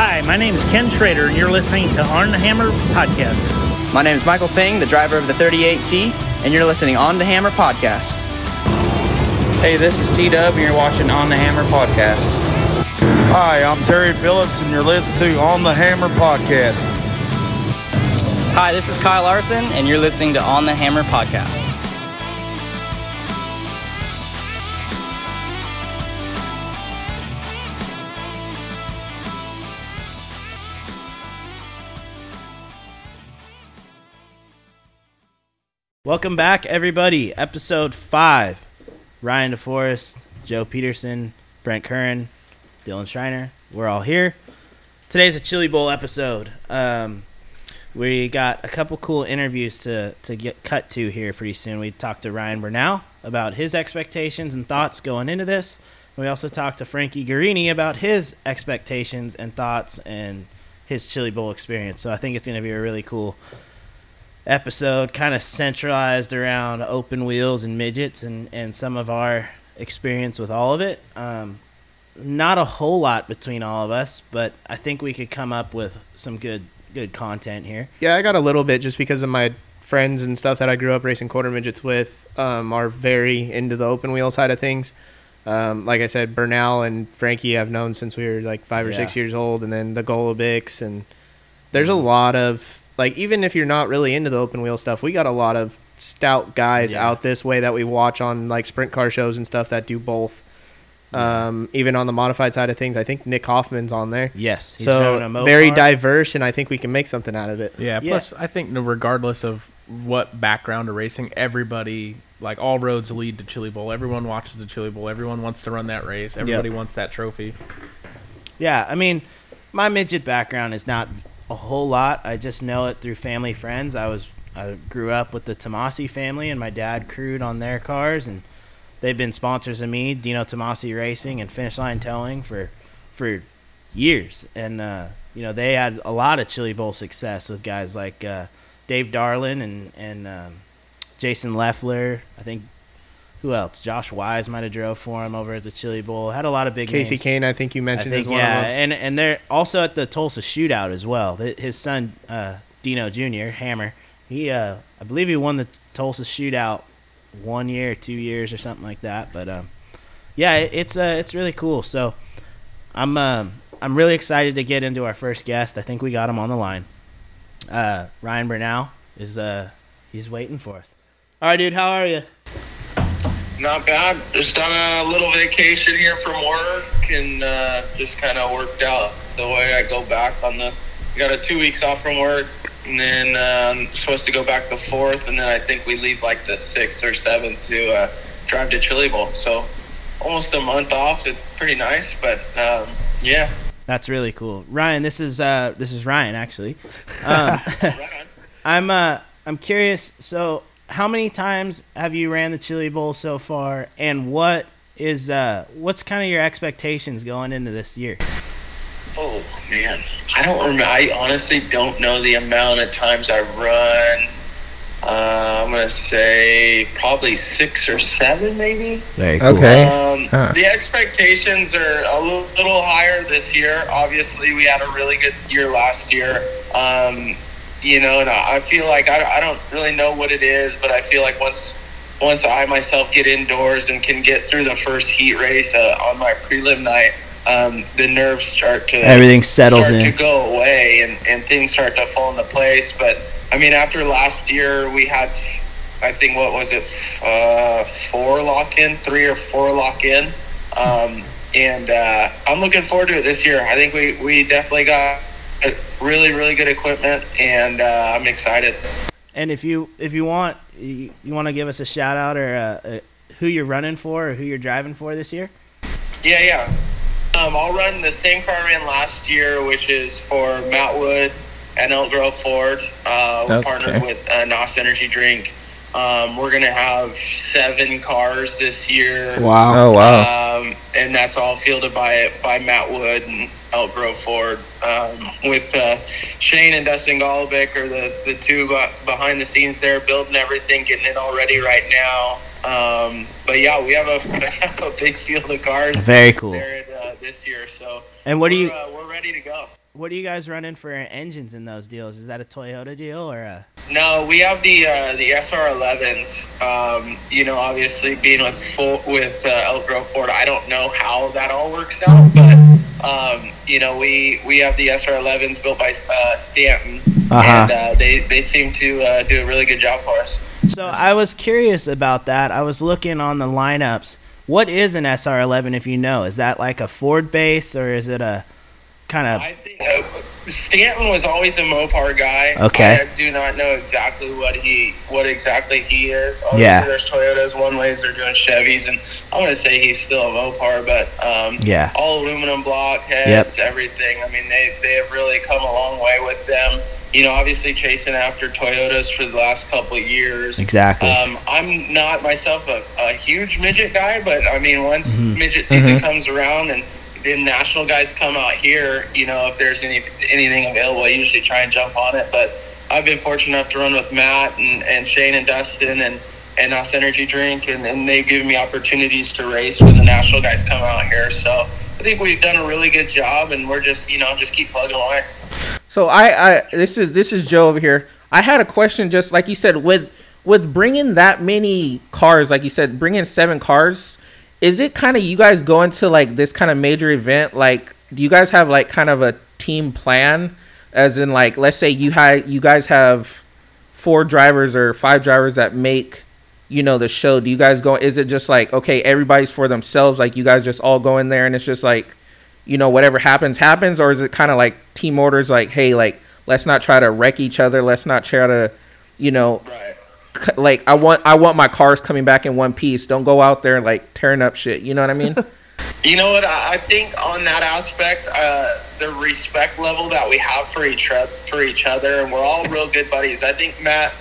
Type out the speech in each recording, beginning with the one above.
Hi, my name is Ken Schrader, and you're listening to On the Hammer Podcast. My name is Michael Thing, the driver of the 38T, and you're listening On the Hammer Podcast. Hey, this is T Dub, and you're watching On the Hammer Podcast. Hi, I'm Terry Phillips, and you're listening to On the Hammer Podcast. Hi, this is Kyle Larson, and you're listening to On the Hammer Podcast. Welcome back, everybody. Episode 5. Ryan DeForest, Joe Peterson, Brent Curran, Dylan Schreiner. We're all here. Today's a Chili Bowl episode. Um, we got a couple cool interviews to, to get cut to here pretty soon. We talked to Ryan Bernal about his expectations and thoughts going into this. We also talked to Frankie Guarini about his expectations and thoughts and his Chili Bowl experience. So I think it's going to be a really cool episode, kind of centralized around open wheels and midgets and, and some of our experience with all of it. Um, not a whole lot between all of us, but I think we could come up with some good good content here. Yeah, I got a little bit just because of my friends and stuff that I grew up racing quarter midgets with um, are very into the open wheel side of things. Um, like I said, Bernal and Frankie I've known since we were like five or Yeah. six years old, and then the Golobics, and there's a lot of like even if you're not really into the open wheel stuff, we got a lot of stout guys Yeah. out this way that we watch on like sprint car shows and stuff that do both. Um, even on the modified side of things, I think Nick Hoffman's on there. Yes, he's showing a so very diverse, and I think we can make something out of it. Yeah, Yeah. Plus, I think regardless of what background of racing, everybody like all roads lead to Chili Bowl. Everyone watches the Chili Bowl. Everyone wants to run that race. Everybody wants that trophy. Yeah, I mean, my midget background is not a whole lot. I just know it through family friends. I was I grew up with the Tomasi family, and my dad crewed on their cars, and they've been sponsors of me, Dino Tomasi Racing and Finish Line Towing for for years. And uh, you know, they had a lot of Chili Bowl success with guys like uh, Dave Darland and and um, Jason Leffler. I think. Who else? Josh Wise might have drove for him over at the Chili Bowl. Had a lot of big Casey names. Kane, I think you I mentioned think as one yeah, of them. and and they're also at the Tulsa Shootout as well. His son uh, Dino Jr. Hammer, he uh, I believe he won the Tulsa Shootout one year, two years, or something like that. But um, yeah, it, it's uh, it's really cool. So I'm um, I'm really excited to get into our first guest. I think we got him on the line. Uh, Ryan Bernal is uh, he's waiting for us. All right, dude, how are you? Not bad. Just on a little vacation here from work and uh, just kind of worked out the way I go back on the. Got a two weeks off from work and then uh, I'm supposed to go back the fourth and then I think we leave like the sixth or seventh to uh, drive to Chili Bowl. So almost a month off. It's pretty nice, but um, yeah. That's really cool, Ryan. This is uh, this is Ryan actually. Um. I'm uh I'm curious. So, how many times have you ran the Chili Bowl so far, and what is uh what's kind of your expectations going into this year? Oh man, I don't remember. I honestly don't know the amount of times I run. Uh, I'm gonna say probably six or seven, maybe. Very Okay. Um, Huh. The expectations are a little, little higher this year. Obviously, we had a really good year last year. Um, you know, and I I feel like I, I don't really know what it is, but I feel like once once I myself get indoors and can get through the first heat race uh, on my prelim night, um, the nerves start to Everything settles start in. to go away and, and things start to fall into place. But I mean, after last year, we had, I think, what was it, uh, four lock in, three or four lock in. Um, and uh, I'm looking forward to it this year. I think we, we definitely got a really, really good equipment, and uh, I'm excited. And if you if you want you, you want to give us a shout out or uh, uh, who you're running for or who you're driving for this year? Yeah, yeah. Um, I'll run the same car I ran last year, which is for Matt Wood and Elk Grove Ford. Uh, we're Okay. partnered with uh, NOS Energy Drink. Um, we're going to have seven cars this year. Wow! Oh wow. Um, and that's all fielded by by Matt Wood and Elk Grove Ford. Um, with uh, Shane and Dustin Golobic are the, the two behind the scenes there, building everything, getting it all ready right now. Um, but yeah, we have a, have a big field of cars Very cool. there uh, this year. So And what do we're, you uh, we're ready to go. what are you guys running for engines in those deals? Is that a Toyota deal or a? No, we have the uh, the SR11s. Um, you know, obviously being with full, with uh, Elk Grove Ford, I don't know how that all works out, but um, you know, we we have the SR11s built by uh, Stanton, Uh-huh. and uh, they they seem to uh, do a really good job for us. So I was curious about that. I was looking on the lineups. What is an SR11 if you know? Is that like a Ford base or is it a kind of I think uh, Stanton was always a Mopar guy. Okay. I do not know exactly what he what exactly he is. Obviously, Yeah. there's Toyotas, one ways they're doing Chevys, and I'm gonna say he's still a Mopar, but um, Yeah. all aluminum block heads, everything. I mean, they they have really come a long way with them. You know, obviously chasing after Toyotas for the last couple of years. exactly? Um, I'm not myself a, a huge midget guy, but I mean, once Mhm. midget season comes around and the national guys come out here, you know, if there's any anything available, I usually try and jump on it. But I've been fortunate enough to run with Matt and, and Shane and Dustin and and NOS Energy Drink, and, and they've given me opportunities to race when the national guys come out here. So I think we've done a really good job, and we're just you know just keep plugging away. So I, I this is this is Joe over here. I had a question, just like you said, with with bringing that many cars, like you said, bringing seven cars. Is it kind of you guys going to like this kind of major event? Like, do you guys have like kind of a team plan? As in, like, let's say you had you guys have four drivers or five drivers that make you know the show. Do you guys go? Is it just like okay, everybody's for themselves? Like you guys just all go in there and it's just like you know whatever happens happens or is it kind of like team orders like hey like let's not try to wreck each other let's not try to you know Right. C- like i want i want my cars coming back in one piece don't go out there like tearing up shit you know what i mean You know what? I I think on that aspect, uh, the respect level that we have for each for each other, and we're all real good buddies. I think Matt.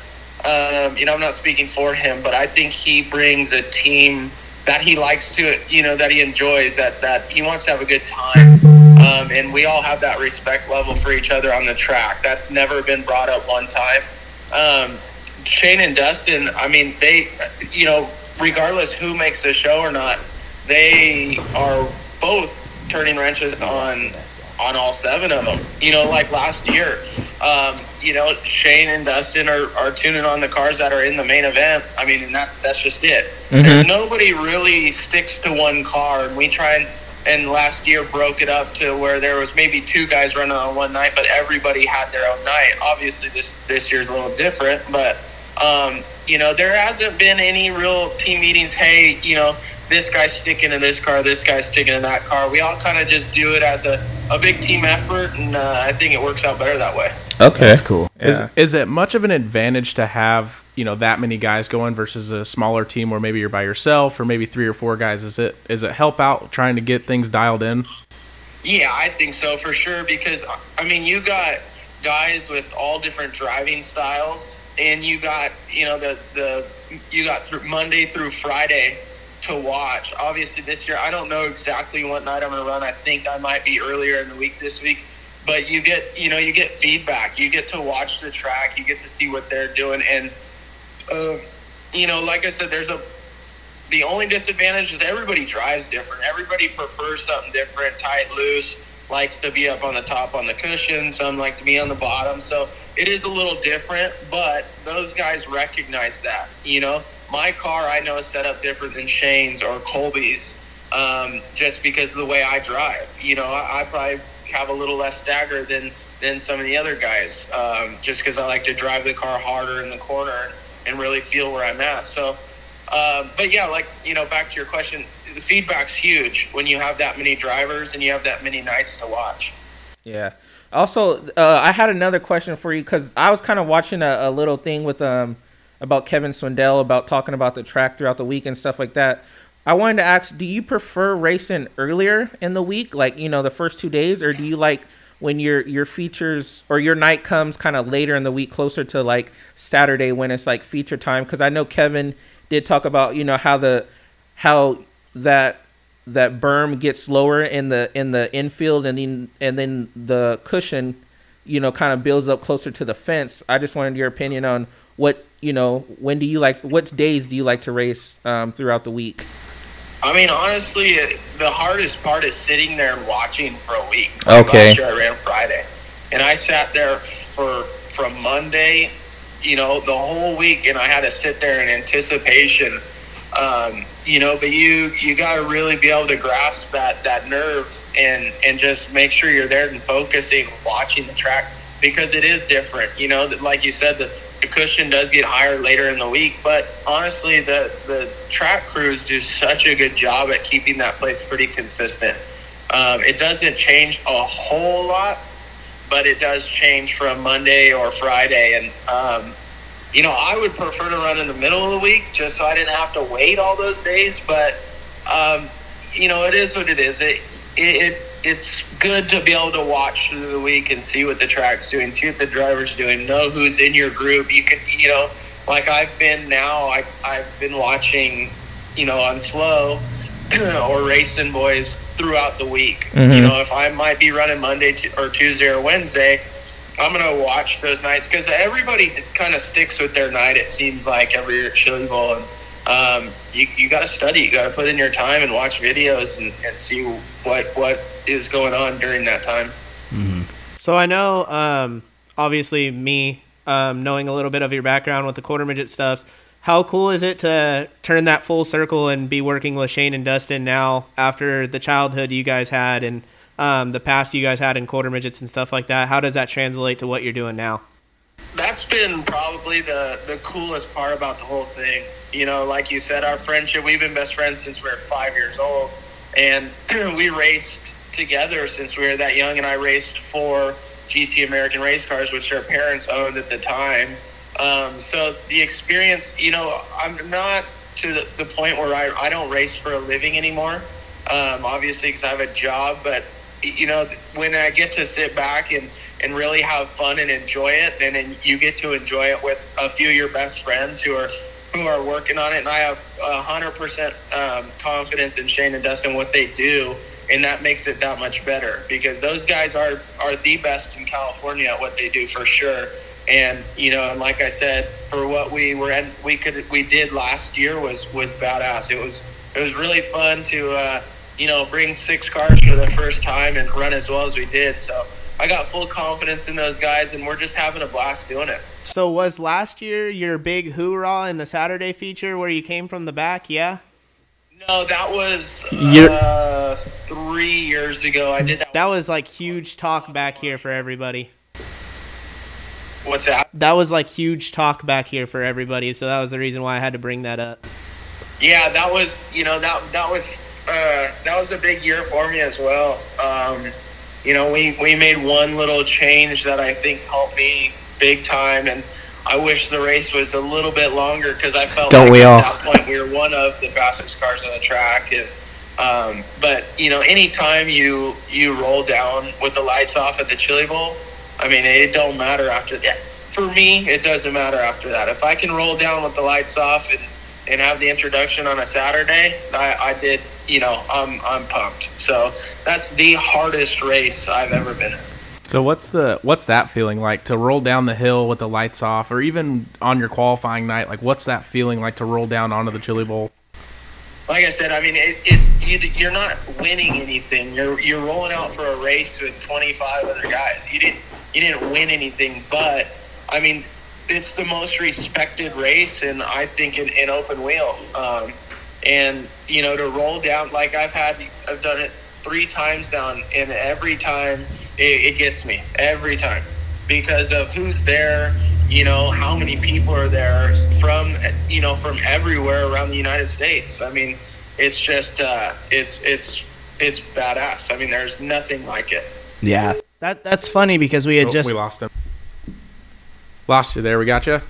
Um, you know, I'm not speaking for him, but I think he brings a team that he likes to, it, you know, that he enjoys, that that he wants to have a good time, um, and we all have that respect level for each other on the track. That's never been brought up one time. Um, Shane and Dustin, I mean, they, you know, regardless who makes the show or not, they are both turning wrenches on on all seven of them. You know, like last year, um, you know, Shane and Dustin are, are tuning on the cars that are in the main event. I mean, and that that's just it. There's nobody really sticks to one car, and we try and. And last year broke it up to where there was maybe two guys running on one night, but everybody had their own night. Obviously, this this year's a little different, but um, you know, there hasn't been any real team meetings. Hey, you know, this guy's sticking in this car, this guy's sticking in that car. We all kind of just do it as a, a big team effort, and uh, I think it works out better that way. okay That's cool. Is Yeah. is it much of an advantage to have you know that many guys going versus a smaller team where maybe you're by yourself or maybe three or four guys? Is it is it help out trying to get things dialed in? Yeah, I think so for sure. Because I mean, you got guys with all different driving styles, and you got you know the the you got through Monday through Friday to watch. Obviously, this year I don't know exactly what night I'm going to run. I think I might be earlier in the week this week. But you get you know you get feedback. You get to watch the track. You get to see what they're doing, and uh, you know, like I said, there's a the only disadvantage is everybody drives different. Everybody prefers something different, tight, loose, likes to be up on the top on the cushion. Some like to be on the bottom. So it is a little different, but those guys recognize that. You know, my car I know is set up different than Shane's or Colby's um, just because of the way I drive. You know, I, I probably have a little less stagger than than some of the other guys, um, just because I like to drive the car harder in the corner and really feel where I'm at. So, um, but yeah, like you know, back to your question, the feedback's huge when you have that many drivers and you have that many nights to watch. Yeah. Also, uh, I had another question for you because I was kind of watching a, a little thing with um about Kevin Swindell about talking about the track throughout the week and stuff like that. I wanted to ask, do you prefer racing earlier in the week, like you know the first two days, or do you like when your your features or your night comes kind of later in the week, closer to like Saturday when it's like feature time? Because I know Kevin did talk about you know how the how that that berm gets lower in the in the infield and then and then the cushion you know kind of builds up closer to the fence i just wanted your opinion on what you know when do you like what days do you like to race um, throughout the week I mean, honestly, the hardest part is sitting there and watching for a week. Okay. Last year I ran Friday. and I sat there for from Monday, you know, the whole week, and I had to sit there in anticipation. Um, you know, but you you got to really be able to grasp that that nerve and and just make sure you're there and focusing, watching the track because it is different. You know, like you said, the, the cushion does get higher later in the week, but honestly, the the track crews do such a good job at keeping that place pretty consistent. Um, it doesn't change a whole lot, but it does change from Monday or Friday. And, um, you know, I would prefer to run in the middle of the week just so I didn't have to wait all those days. But, um, you know, it is what it is. It, it, it's good to be able to watch through the week and see what the track's doing, see what the driver's doing, know who's in your group. You can, you know, like I've been now, I, I've been watching, you know, on Flo or Racing Boys throughout the week. Mhm. You know, if I might be running Monday t- or Tuesday or Wednesday, I'm gonna watch those nights because everybody kind of sticks with their night. It seems like every year at Chili Bowl, and um, you you got to study. You got to put in your time and watch videos and, and see what what is going on during that time. So I know, um, obviously, me um, knowing a little bit of your background with the quarter midget stuff. How cool is it to turn that full circle and be working with Shane and Dustin now after the childhood you guys had and um, the past you guys had in quarter midgets and stuff like that? How does that translate to what you're doing now? that's been probably the the coolest part about the whole thing. You know, like you said, our friendship. We've been best friends since we were five years old, and we raced together since we were that young. And I raced for GT American race cars, which our parents owned at the time. Um, so the experience, you know, I'm not to the, the point where I, I don't race for a living anymore. Um, obviously, because I have a job, but you know, when I get to sit back and and really have fun and enjoy it, then and you get to enjoy it with a few of your best friends who are who are working on it. And I have hundred percent um, confidence in Shane and Dustin what they do, and that makes it that much better because those guys are are the best in California at what they do for sure. And you know, and like I said, for what we were and we could we did last year was was badass. It was it was really fun to uh, you know bring six cars for the first time and run as well as we did. So I got full confidence in those guys, and we're just having a blast doing it. So was last year your big hoorah in the Saturday feature where you came from the back? Yeah. No, that was uh, three years ago. I did that. That was like huge talk back here for everybody. What's that? That was like huge talk back here for everybody. So that was the reason why I had to bring that up. Yeah, that was you know that that was uh, that was a big year for me as well. Um, you know, we we made one little change that I think helped me big time, and I wish the race was a little bit longer because I felt Don't like we at all? that point we were one of the fastest cars on the track. And, um, but you know, anytime you you roll down with the lights off at the Chili Bowl, I mean, it don't matter after that. For me, it doesn't matter after that. If I can roll down with the lights off and and have the introduction on a Saturday, I, I did. You know, I'm I'm pumped. So that's the hardest race I've ever been in. So what's the what's that feeling like to roll down the hill with the lights off, or even on your qualifying night? Like, what's that feeling like to roll down onto the Chili Bowl? Like I said, I mean, it, it's you, you're not winning anything. You're you're rolling out for a race with 25 other guys. You didn't you didn't win anything, but I mean, it's the most respected race, and I think in, in open wheel. Um, and you know, to roll down like I've had, I've done it three times down, and every time it, it gets me every time because of who's there. You know how many people are there from you know from everywhere around the United States. I mean, it's just uh, it's it's it's badass. I mean, there's nothing like it. Yeah. That that's funny because we had Oh, just we lost him. Lost you there. We got you.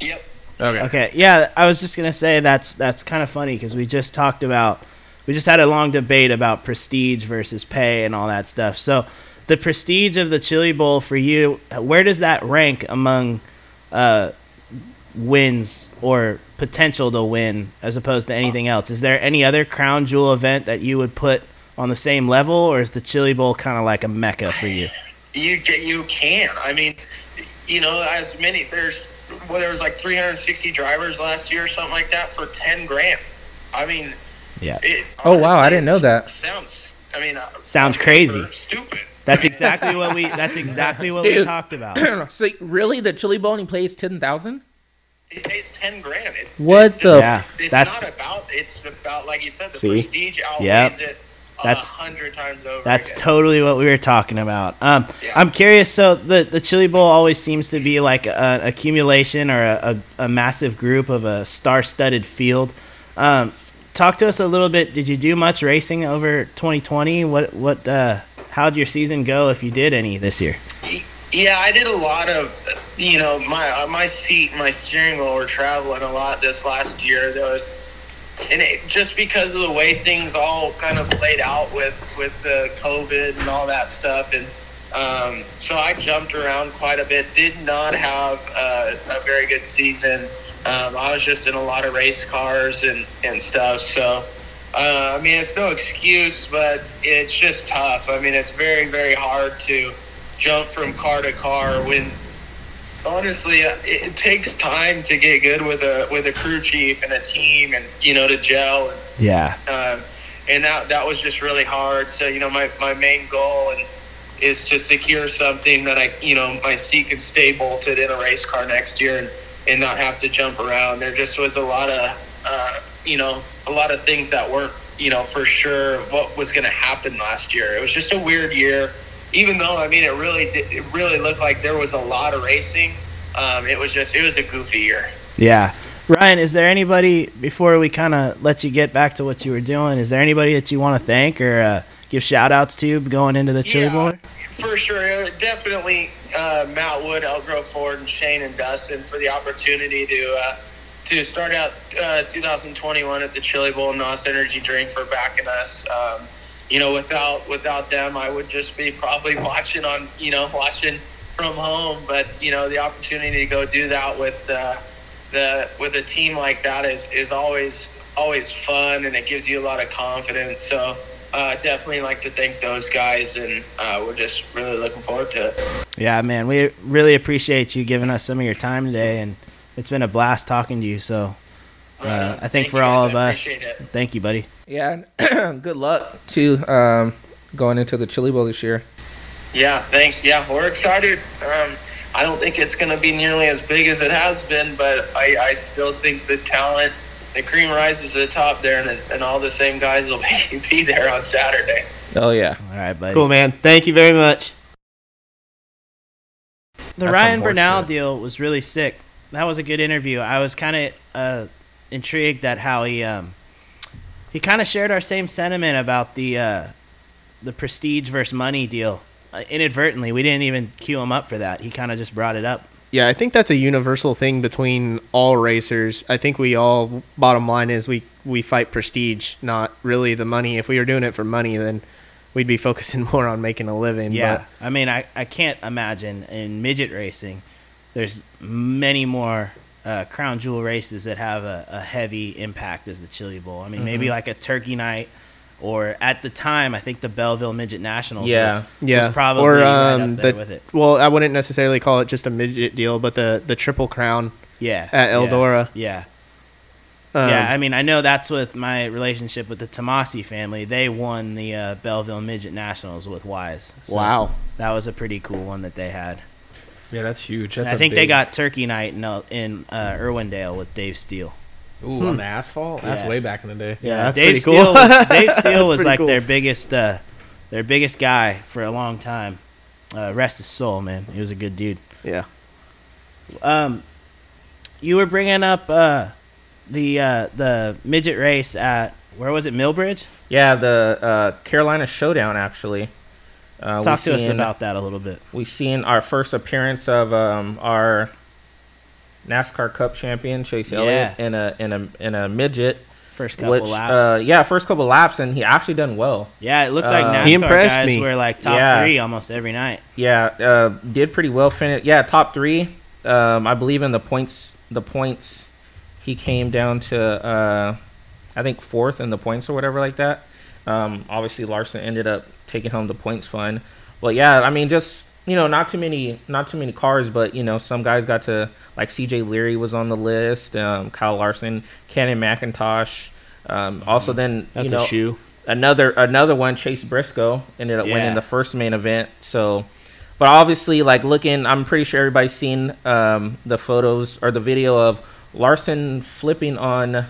Yep. Okay. Okay, yeah, I was just gonna say that's that's kind of funny because we just talked about, we just had a long debate about prestige versus pay and all that stuff. So, the prestige of the Chili Bowl for you, where does that rank among uh, wins or potential to win as opposed to anything else? Is there any other crown jewel event that you would put on the same level, or is the Chili Bowl kind of like a mecca for you? You ca- you can. I mean, you know, as many there's well, there was like 360 drivers last year or something like that for 10 grand. I mean, Yeah. it, Oh, wow, I didn't know that. Sounds. I mean, uh, Sounds I mean, crazy. Stupid. That's exactly what we. That's exactly what we talked about. so really, the chili bowl only pays ten thousand? It pays ten grand. It, What it- the? Yeah, It's that's not about. It's about like you said. The See? prestige outweighs Yep. it a That's- hundred times over. That's again. totally what we were talking about. Um, Yeah. I'm curious. So the the Chili Bowl always seems to be like an accumulation or a, a, a massive group of a star-studded field. Um, talk to us a little bit. Did you do much racing over 2020? What what? Uh, how'd your season go if you did any this year? Yeah, I did a lot of, you know, my my seat, my steering wheel were traveling a lot this last year. There was, and it, just because of the way things all kind of played out with with the COVID and all that stuff, and um, so I jumped around quite a bit. Did not have uh, a very good season. Um, I was just in a lot of race cars and and stuff. So. Uh, I mean, it's no excuse, but it's just tough. I mean, it's very, very hard to jump from car to car when honestly uh, it, takes time to get good with a with a crew chief and a team and you know to gel and Yeah, um, and that that was just really hard. So you know my, my main goal and is to secure something that I you know my seat can stay bolted in a race car next year and, and not have to jump around. There just was a lot of uh, you know a lot of things that weren't you know for sure what was going to happen last year. It was just a weird year even though I mean it really did- it really looked like there was a lot of racing um, it was just it was a goofy year yeah. Ryan, is there anybody before we kind of let you get back to what you were doing? Is there anybody that you want to thank or uh, give shout outs to going into the Chili Yeah. Bowl? For sure, definitely uh, Matt Wood, Elk Grove Ford, and Shane and Dustin for the opportunity to uh, to start out uh, 2021 at the Chili Bowl and Nos Energy Drink for backing us. Um, you know, without without them, I would just be probably watching on you know watching from home. But you know, the opportunity to go do that with uh, the with a team like that is is always always fun, and it gives you a lot of confidence. So uh, definitely like to thank those guys, and uh, we're just really looking forward to it. Yeah, man, we really appreciate you giving us some of your time today, and it's been a blast talking to you. So, uh. I think Thank for all guys. of I us, thank you, buddy. Yeah, and good luck to um, going into the chili bowl this year. Yeah, thanks. Yeah, we're excited. Um, I don't think it's going to be nearly as big as it has been, but I, I still think the talent, the cream rises to the top there, and, and all the same guys will be, be there on Saturday. Oh yeah. All right, buddy. Cool, man. Thank you very much. The That's Ryan some Bernal shit. deal was really sick. That was a good interview. I was kind of uh, intrigued at how he um, he kind of shared our same sentiment about the uh, the prestige versus money deal. Uh, inadvertently, we didn't even cue him up for that. He kind of just brought it up. Yeah, I think that's a universal thing between all racers. I think we all bottom line is we we fight prestige, not really the money. If we were doing it for money, then we'd be focusing more on making a living. Yeah, I mean, I, I can't imagine in midget racing, there's many more uh, crown jewel races that have a, a heavy impact as the Chili Bowl. I mean, maybe like a Turkey Night, or at the time, I think the Belleville Midget Nationals. Yeah. was, yeah, was probably or right um, there the with it. well, I wouldn't necessarily call it just a midget deal, but the the triple crown Yeah, at yeah, Eldora. Yeah, Um, yeah. I mean, I know that's with my relationship with the Tomasi family. They won the uh, Belleville Midget Nationals with Wise. So wow. that was a pretty cool one that they had. Yeah, that's huge. And That's I a think they got Turkey Night in uh, in uh, Irwindale with Dave Steele. Ooh, on the asphalt. That's Yeah. way back in the day. Yeah, that's Dave pretty Steele. cool. Was, Dave Steele was like cool. their biggest, uh, their biggest guy for a long time. Uh, rest his soul, man. He was a good dude. Yeah. Um, you were bringing up uh, the uh, the midget race at where was it? Millbridge. Yeah, the uh, Carolina Showdown actually. Uh, Talk to us about that a little bit. We've seen our first appearance of um, our NASCAR Cup champion Chase Elliott in a in a in a midget. First couple Which, laps. uh, yeah, first couple laps, and he actually done well. yeah, it looked like uh, NASCAR He impressed guys me. were like top Yeah. three almost every night. Yeah, uh, did pretty well. Finish. Yeah, top three. Um, I believe in the points. The points, he came down to uh, I think fourth in the points or whatever like that. Um, obviously Larson ended up taking home the points fund. But yeah, I mean, just you know, not too many, not too many cars, but you know, some guys got to like C.J. Leary was on the list. Um, Kyle Larson, Cannon McIntosh. Um, also, then That's you know, a shoe. another another one, Chase Briscoe, ended up Yeah. winning the first main event. So, but obviously, like looking, I'm pretty sure everybody's seen um, the photos or the video of Larson flipping on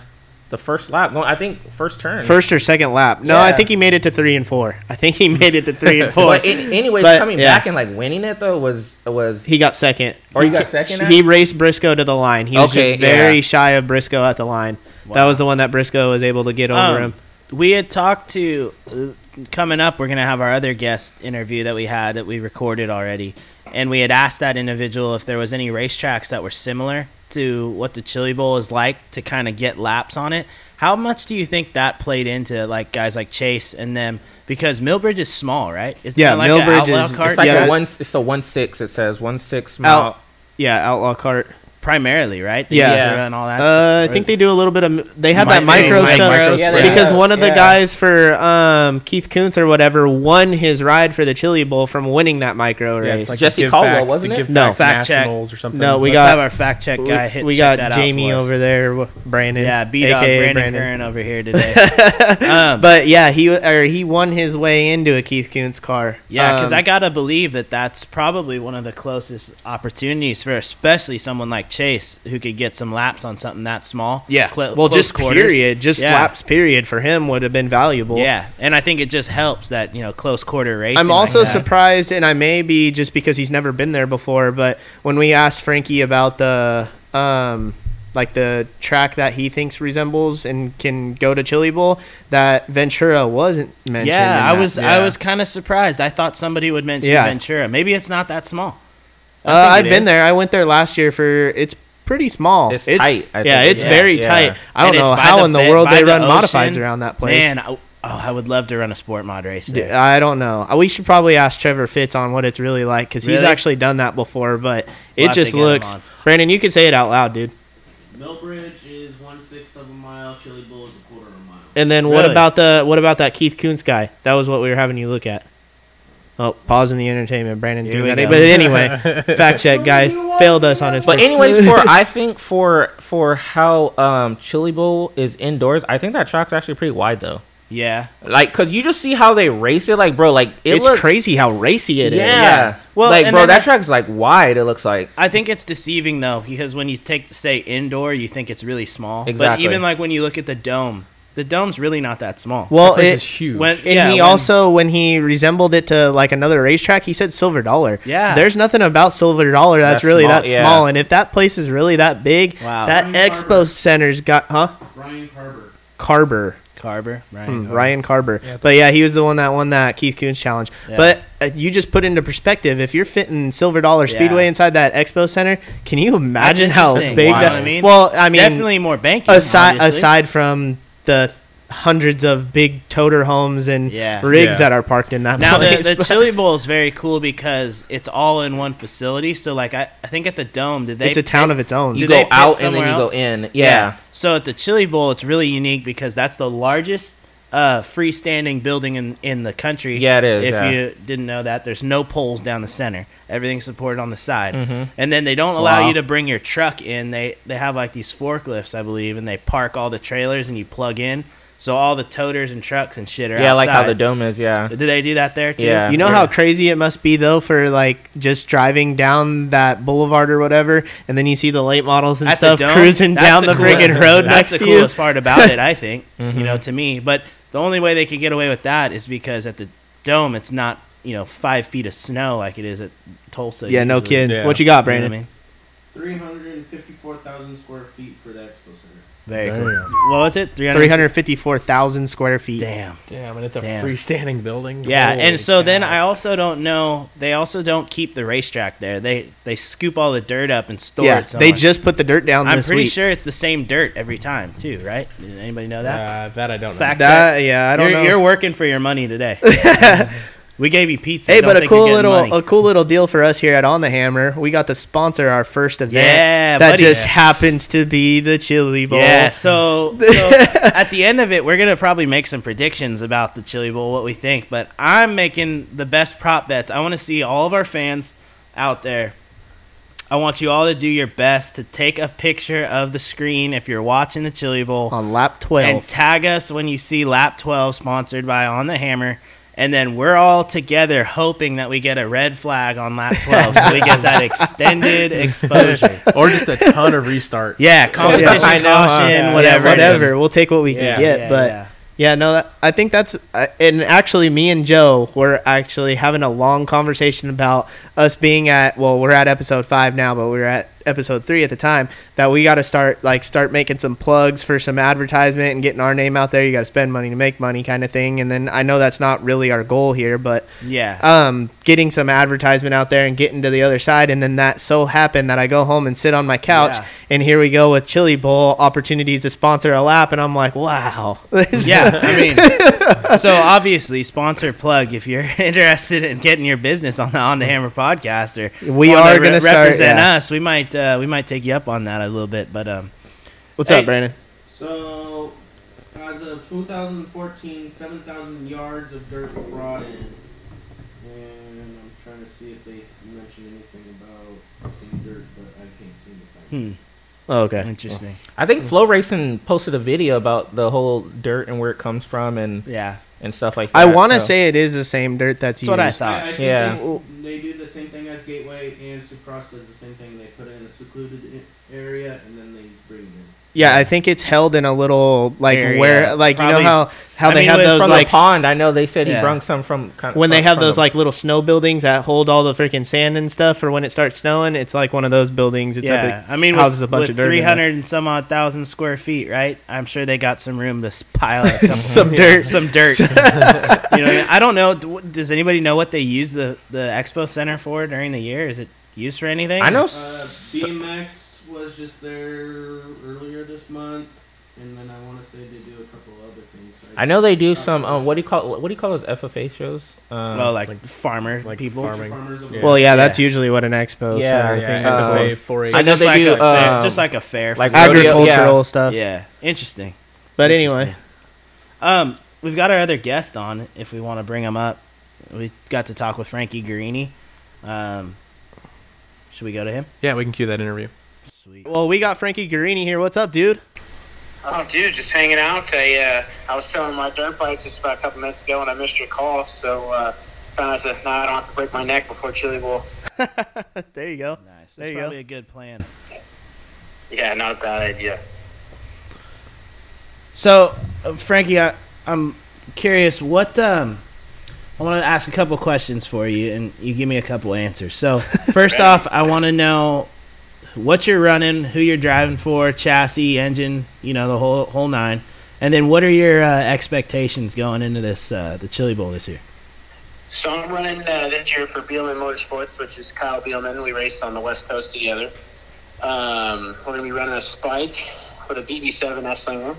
the first lap. No, I think first turn. First or second lap? No, I think he made it to three and four. I think he made it to three and four. But in, anyways, But, coming yeah. back and like winning it though was was he got second. Or he got second He it? raced Briscoe to the line. He was just very yeah. shy of Briscoe at the line. That was the one that Briscoe was able to get over Um, him. We had talked to uh, coming up. We're gonna have our other guest interview that we had that we recorded already, and we had asked that individual if there was any racetracks that were similar to what the Chili Bowl is like to kind of get laps on it. How much do you think that played into like guys like Chase and them? Because Millbridge is small, right? Isn't Yeah, like Millbridge is- cart? it's like Yeah. a one. It's a one six. It says one six mile. Out, yeah, outlaw cart. Primarily, right? They Yeah. used to all that. Uh, stuff. I think they do a little bit of. They have that Micro- micro micro stuff micro Yeah, because do. one of the Yeah. guys for um, Keith Kunz or whatever won his ride for the Chili Bowl from winning that micro Yeah, race. it's like Jesse the give Caldwell, back- wasn't the it? No. Fact check. or something. No, we Let's got- have our fact check guy hit. we check got that out Jamie for us. over there, w- Brandon. Yeah, B dog Brandon, Brandon. Curran over here today. um, but yeah, he or he won his way into a Keith Kunz car. Yeah, because Um, I gotta believe that that's probably one of the closest opportunities for especially someone like Chase who could get some laps on something that small. yeah. Cl- well, just quarters. period, just Yeah. laps period for him would have been valuable. Yeah, and I think it just helps that you know close quarter racing. I'm also that. surprised, and I may be just because he's never been there before. But when we asked Frankie about the um, like the track that he thinks resembles and can go to Chili Bowl, that Ventura wasn't mentioned. Yeah, I was I was kind of surprised. I thought somebody would mention Yeah. Ventura. Maybe it's not that small. I Uh, think I've been is. there. I went there last year for. It's pretty small. It's tight, I yeah, think. it's Yeah, very yeah. tight. I don't And know how the in the world they the run modifieds around that place. Man, I, oh, I would love to run a sport mod race D- there. I don't know. Uh, We should probably ask Trevor Fitz on what it's really like because he's actually done that before. But We'll it just looks. Brandon, you can say it out loud, dude. Millbridge is one sixth of a mile. Chili Bowl is a quarter of a mile. And then what about the what about that Keith Kunz guy? That was what we were having you look at. Oh, pausing the entertainment. Brandon's Here doing we that. go. But anyway, fact check guy failed us on his. But first- anyways, for I think for for how um Chili Bowl is indoors, I think that track's actually pretty wide though. Yeah. Like, cause you just see how they race it, like, bro, like it it's looks crazy how racy it is. yeah. Yeah. Well, like, bro, that track's like wide. It looks like. I think it's deceiving though because when you take say indoor, you think it's really small. Exactly. But even like when you look at the dome, the dome's really not that small. Well, it, is huge. When and yeah, he when- also when he resembled it to like another racetrack, he said Silver Dollar. Yeah. There's nothing about Silver Dollar that's, That's really small, that yeah. small. And if that place is really that big, Wow. that Ryan expo Carver. center's got huh? Brian Carver. Carver. Carver, right? Hmm, Ryan Carver. but yeah, he was the one that won that Keith Kunz challenge. Yeah. But uh, you just put into perspective if you're fitting Silver Dollar Yeah. Speedway inside that expo center, can you imagine how big Wow. that? I mean, well, I mean, Definitely more banking. aside obviously. aside from the hundreds of big toter homes and Yeah. rigs Yeah. that are parked in that Now the, place. the Chili Bowl is very cool because it's all in one facility. So like I, I think at the Dome did they it's a town of its own. You Do they go pit out and then somewhere you else? go in. Yeah. So at the Chili Bowl, it's really unique because that's the largest uh, freestanding building in, in the country. Yeah, it is, If yeah. you didn't know that, there's no poles down the center. Everything's supported on the side. Mhm. And then they don't allow Wow. you to bring your truck in. They they have like these forklifts, I believe, and they park all the trailers and you plug in. So all the toters and trucks and shit are outside. Yeah, like how the dome is. Yeah. Do they do that there too? Yeah. You know how crazy it must be though for like just driving down that boulevard or whatever, and then you see the late models and At stuff Dome, cruising down the, cool- friggin' road That's next to you. That's the coolest part about it, I think. You Mhm. know, to me. But the only way they could get away with that is because at the dome, it's not you know five feet of snow like it is at Tulsa. Yeah, no usually. kid. Yeah. What you got, You know what I mean? 354,000 square feet for the expo center. Very Damn. cool. What was it? 300? Three hundred fifty-four thousand square feet. Damn. Damn, and it's a Damn. freestanding building. Yeah, Holy and so then. I also don't know. They also don't keep the racetrack there. They they scoop all the dirt up and store Yeah, it. Somewhere. they just put the dirt down I'm this pretty week. sure it's the same dirt every time too, right? Did anybody know that? Uh, that I don't know. Fact That yeah, I don't you're, know. you're working for your money today. we gave you pizza. Hey, but a cool little money. a cool little deal for us here at On the Hammer. We got to sponsor our first event. Yeah, that buddy. just Yes. happens to be the Chili Bowl. Yeah, so, so at the end of it, we're gonna probably make some predictions about the Chili Bowl, what we think. But I'm making the best prop bets. I want to see all of our fans out there I want you all to do your best to take a picture of the screen if you're watching the Chili Bowl on lap 12. and tag us when you see lap 12 sponsored by On the Hammer. And then we're all together hoping that we get a red flag on lap 12 so we get that extended exposure. or just a ton of restart. Yeah, competition, I know, huh? caution, Yeah, whatever. yeah, whatever. We'll take what we Yeah, can get. yeah, but yeah. Yeah, no, that, I think that's uh, and actually me and Joe were actually having a long conversation about us being at well, we're at episode 5 now, but we were at episode 3 at the time that we got to start like start making some plugs for some advertisement and getting our name out there. You got to spend money to make money kind of thing. And then I know that's not really our goal here, but Yeah. um, getting some advertisement out there and getting to the other side. And then that so happened that I go home and sit on my couch, Yeah. and here we go with Chili Bowl opportunities to sponsor a lap, and I'm like, wow. Yeah, I mean, so obviously, sponsor plug if you're interested in getting your business on the On the Hammer podcast or We are gonna start- represent yeah. us. We might uh, we might take you up on that a little bit, but um, What's Hey. up, Brandon? So, as of 2014, 7,000 yards of dirt were brought in. And I'm trying to see if they s- mention anything about some dirt, but I can't seem to find hmm, Oh, okay. interesting. I think FloRacing posted a video about the whole dirt and where it comes from and Yeah, and stuff like that. I want to so- say it is the same dirt that's, that's what I used. thought. I, I think Yeah. They, they and Supercross does the same thing. They put it in a secluded area and then they bring it in. Yeah, I think it's held in a little like Area, where like you know how how I they mean, have with- those from like the pond. I know they said Yeah. he brung some from kind when they from- have from those the- like little snow buildings that hold all the freaking sand and stuff for when it starts snowing. It's like one of those buildings. It's yeah, up I mean, houses with, a bunch with of dirt in there. 300 and some odd thousand square feet, right? I'm sure they got some room to s- pile up some, Some dirt. Some dirt. you know, what I, mean? I don't know. d- Does anybody know what they use the the expo center for during the year? Is it used for anything? I know. Uh, s- BMX was just there earlier this month, and then I want to say they do a couple other things. I know they do some. Um, what do you call what do you call those FFA shows? Um, Well, like, farmer like people. farming. Farmers Yeah. Well, yeah, that's Yeah. usually what an expo. Yeah, center I thing is uh. FFA, 4-H. So I know just they like do, a, um, just like a fair, like agricultural yeah. stuff. Yeah, interesting. But Interesting. anyway, Um, we've got our other guest on. If we want to bring him up, we got to talk with Frankie Guarini. Um, should we go to him? Yeah, we can cue that interview. Sweet. well, we got Frankie Guarini here. What's up, dude? Oh, dude, just hanging out. I uh, I was selling my dirt bike just about a couple minutes ago, and I missed your call. So uh, found out that now I don't have to break my neck before Chili Bowl. there you go. Nice. That's There you probably go. a good plan. Yeah, not a bad idea. So, uh, Frankie, I, I'm curious. What um, I want to ask a couple questions for you, and you give me a couple answers. So, first off, I want to know what you're running, who you're driving for, chassis, engine, you know, the whole whole nine. And then, what are your uh, expectations going into this uh, the Chili Bowl this year? So I'm running uh, this year for Beelman Motorsports, which is Kyle Beelman. We race on the West Coast together. Um, we're gonna be running a spike with a BB7 Esslinger.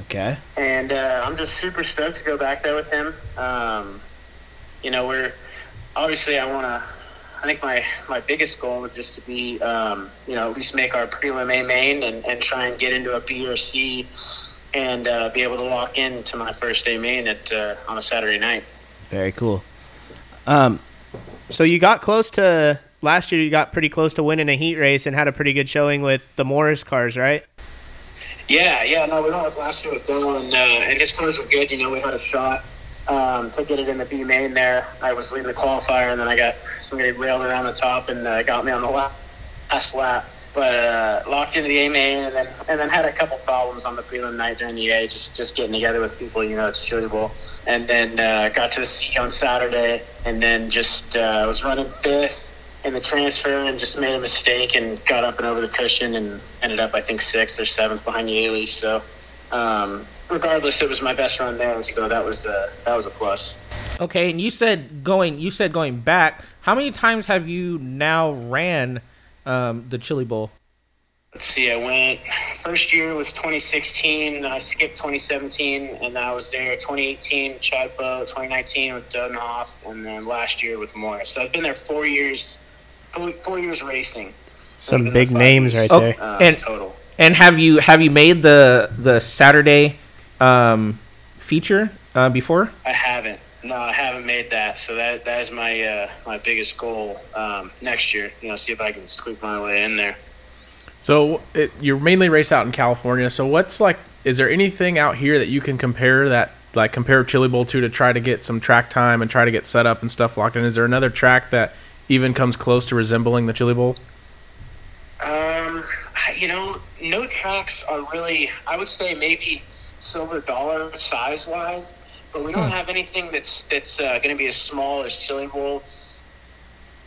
Okay. and uh, I'm just super stoked to go back there with him. Um, you know, we're obviously I want to. I think my my biggest goal would just to be, um, you know, at least make our prelim A main and, and try and get into a B or C, and uh, be able to lock into my first A main at uh, on a Saturday night. Very cool. Um, So you got close to last year. You got pretty close to winning a heat race and had a pretty good showing with the Morris cars, right? Yeah, yeah, no, we went with last year with Dylan, uh, and his cars were good. You know, we had a shot um, to get it in the B main there. I was leading the qualifier, and then I got somebody railed around the top and uh, got me on the la- last lap. But uh, locked into the A main, and then and then had a couple problems on the prelim night during the A, just just getting together with people. You know, it's Bowl, and then uh, got to the C on Saturday, and then just uh, was running fifth in the transfer and just made a mistake and got up and over the cushion and ended up I think sixth or seventh behind Yaley. So um, regardless, it was my best run there, so that was uh, that was a plus. Okay, and you said going. You said going back. How many times have you now ran um, the Chili Bowl? Let's see, I went first year was 2016, then I skipped 2017, and I was there 2018 Chad Boat, 2019 with Dudenhoff, and then last year with Morris. So I've been there four years, four, four years racing. Some I've been there big names years, right there. uh, And- total. And have you have you made the the Saturday um, feature uh, before? I haven't. no, I haven't made that. So that that is my uh, my biggest goal um, next year. You know, see if I can squeak my way in there. So it, you're mainly race out in California. So what's like? Is there anything out here that you can compare that like compare Chili Bowl to to try to get some track time and try to get set up and stuff locked in? Is there another track that even comes close to resembling the Chili Bowl? Um, you know, no tracks are really. I would say maybe Silver Dollar size wise, but we don't Hmm. have anything that's that's uh, going to be as small as Chili Bowl.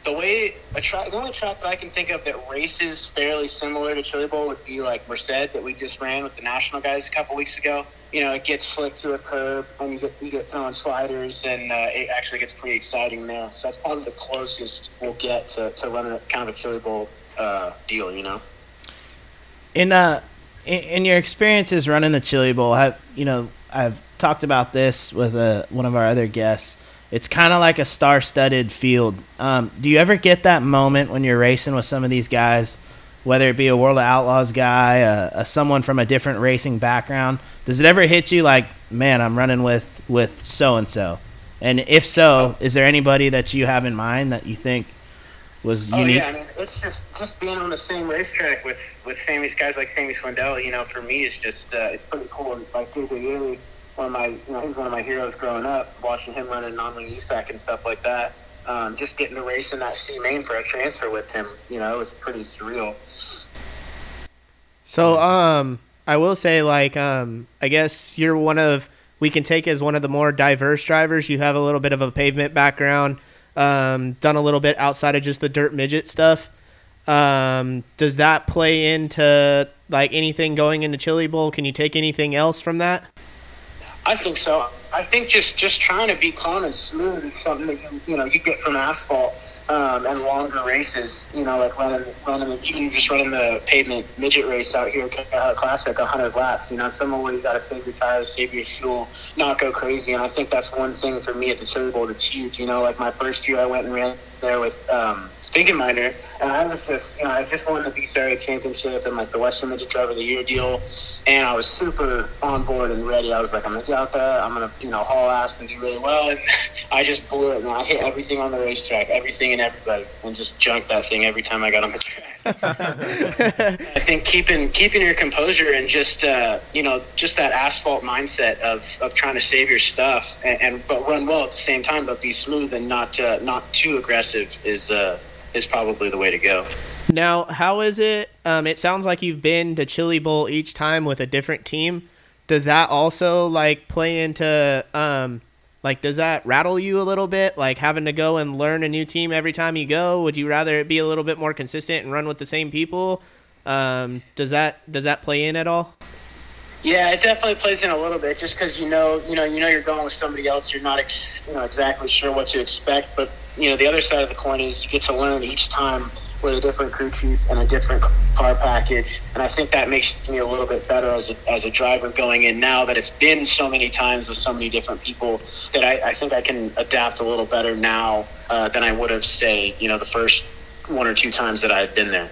The way a track, the only track that I can think of that races fairly similar to Chili Bowl would be like Merced that we just ran with the national guys a couple weeks ago. You know, it gets slick to a curb, and you get you get throwing sliders, and uh, it actually gets pretty exciting there. So that's probably the closest we'll get to, to running a, kind of a Chili Bowl uh, deal. You know. in uh in, in your experiences running the chili bowl have you know i've talked about this with uh, one of our other guests. It's kind of like a star-studded field. Um, do you ever get that moment when you're racing with some of these guys whether it be a world of outlaws guy a, a someone from a different racing background? Does it ever hit you like man i'm running with with so and so and if so is there anybody that you have in mind that you think was unique? Oh yeah, I mean it's just just being on the same racetrack with with famous guys like Sammy Swindell. You know, for me, it's just uh, it's pretty cool. Like Duke Yeley, one of my you know he's one of my heroes growing up. Watching him run in non-wing USAC and stuff like that. Um, just getting to race in that C main for a transfer with him, you know, it was pretty surreal. So, um, I will say, like, um, I guess you're one of we can take as one of the more diverse drivers. You have a little bit of a pavement background, um, done a little bit outside of just the dirt midget stuff. Um, does that play into like anything going into Chili Bowl? Can you take anything else from that? I think so. I think just just trying to be calm and smooth is something that you you know you get from asphalt um, and longer races. You know, like running running even just running the pavement midget race out here, uh, classic, 100 laps. You know, somewhere where you got to save your tires, save your fuel, not go crazy. And I think that's one thing for me at the Chili Bowl that's huge. You know, like my first year, I went and ran there with um, Stinking Miner, and I was just, you know, I just won the Beast Area Championship and like the Western Midget Driver of the Year deal, and I was super on board and ready. I was like, I'm gonna get out there, I'm gonna, you know, haul ass and do really well, and I just blew it, and I hit everything on the racetrack, everything and everybody, and just junked that thing every time I got on the track. I think keeping keeping your composure and just uh, you know just that asphalt mindset of, of trying to save your stuff and, and but run well at the same time, but be smooth and not uh, not too aggressive is uh, is probably the way to go. Now, how is it? Um, it sounds like you've been to Chili Bowl each time with a different team. Does that also like play into um, like does that rattle you a little bit? Like having to go and learn a new team every time you go? Would you rather it be a little bit more consistent and run with the same people? Um, does that does that play in at all? Yeah, it definitely plays in a little bit, just because you know, you know, you know, you're going with somebody else. You're not, ex- you know, exactly sure what to expect. But you know, the other side of the coin is you get to learn each time with a different crew chief and a different car package. And I think that makes me a little bit better as a, as a driver going in now that it's been so many times with so many different people that I, I think I can adapt a little better now uh, than I would have, say, you know, the first one or two times that I had been there.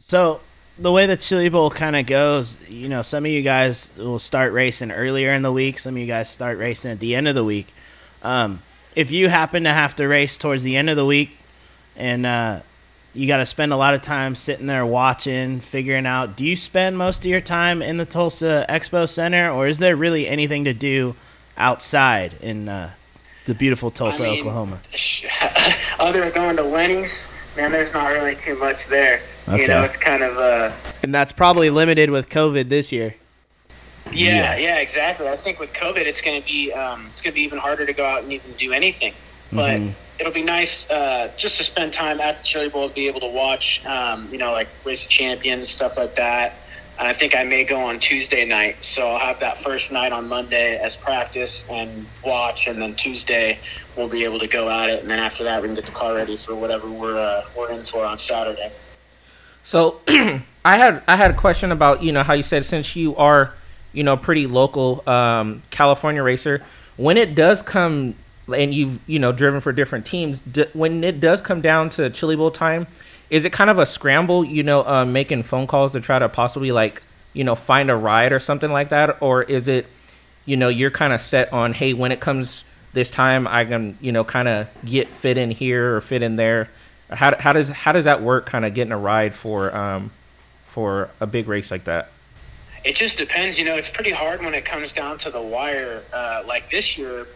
So the way the Chili Bowl kind of goes, you know, some of you guys will start racing earlier in the week. Some of you guys start racing at the end of the week. Um, if you happen to have to race towards the end of the week, and uh, you got to spend a lot of time sitting there watching, figuring out, do you spend most of your time in the Tulsa Expo Center, or is there really anything to do outside in uh, the beautiful Tulsa, I mean, Oklahoma? Other than going to Lenny's, man, there's not really too much there. Okay. You know, it's kind of uh, And that's probably limited with COVID this year. Yeah, yeah, exactly. I think with COVID, it's going to be um, it's going to be even harder to go out and even do anything. But Mhm. it'll be nice uh, just to spend time at the Chili Bowl, be able to watch, um, you know, like race of champions, stuff like that. And I think I may go on Tuesday night, so I'll have that first night on Monday as practice and watch, and then Tuesday we'll be able to go at it, and then after that we can get the car ready for whatever we're uh, we're in for on Saturday. So I had I had a question about you know how you said since you are you know pretty local um, California racer when it does come and you've you know driven for different teams d- when it does come down to Chili Bowl time is it kind of a scramble you know uh, making phone calls to try to possibly like you know find a ride or something like that or is it you know you're kind of set on hey when it comes this time I can you know kind of get fit in here or fit in there. How how does how does that work? Kind of getting a ride for um for a big race like that. It just depends. You know, it's pretty hard when it comes down to the wire. Uh, like this year,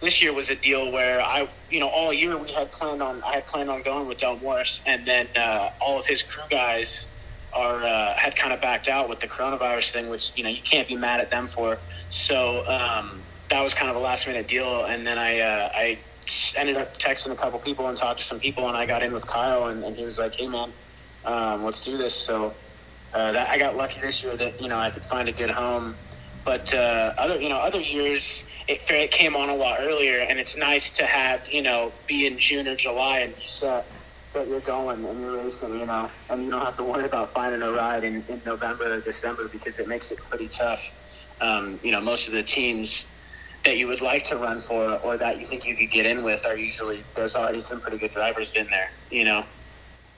this year was a deal where I, you know, all year we had planned on I had planned on going with Del Morris, and then uh, all of his crew guys are uh, had kind of backed out with the coronavirus thing, which you know you can't be mad at them for. So um, that was kind of a last minute deal, and then I uh, I ended up texting a couple people and talked to some people, and I got in with Kyle, and, and he was like, "Hey man, um, let's do this." So uh, that I got lucky this year that you know I could find a good home, but uh, other you know other years it, it came on a lot earlier, and it's nice to have you know be in June or July and be set that you're going and you're racing, you know, and you don't have to worry about finding a ride in, in November or December because it makes it pretty tough. Um, you know, most of the teams that you would like to run for or that you think you could get in with are usually there's already some pretty good drivers in there, you know.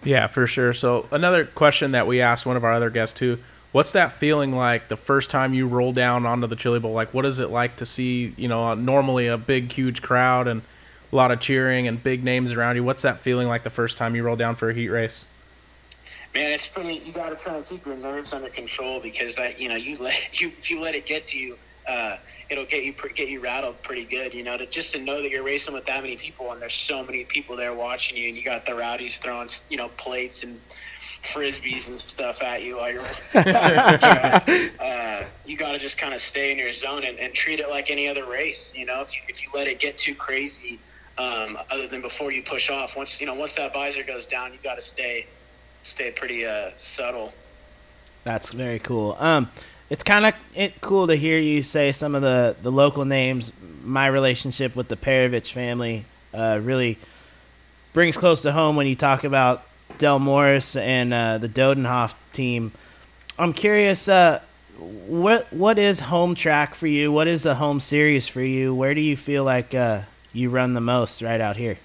Yeah, for sure. So another question that we asked one of our other guests too. What's that feeling like the first time you roll down onto the Chili Bowl? Like, what is it like to see, you know, uh, normally a big, huge crowd and a lot of cheering and big names around you? What's that feeling like the first time you roll down for a heat race? Man, it's pretty. You got to try and keep your nerves under control because that, you know, you let you if you let it get to you, uh, it'll get you get you rattled pretty good. You know, to just to know that you're racing with that many people and there's so many people there watching you, and you got the rowdies throwing, you know, plates and frisbees and stuff at you while you're. uh, you got to just kind of stay in your zone and, and treat it like any other race. You know, if you if you let it get too crazy, um, other than before you push off, once you know once that visor goes down, you got to stay stay pretty uh, subtle. That's very cool. Um, it's kind of cool to hear you say some of the the local names. My relationship with the Perovich family uh, really brings close to home when you talk about Del Morris and uh, the Dodenhoff team. I'm curious, uh, what what is home track for you? What is the home series for you? Where do you feel like uh, you run the most right out here?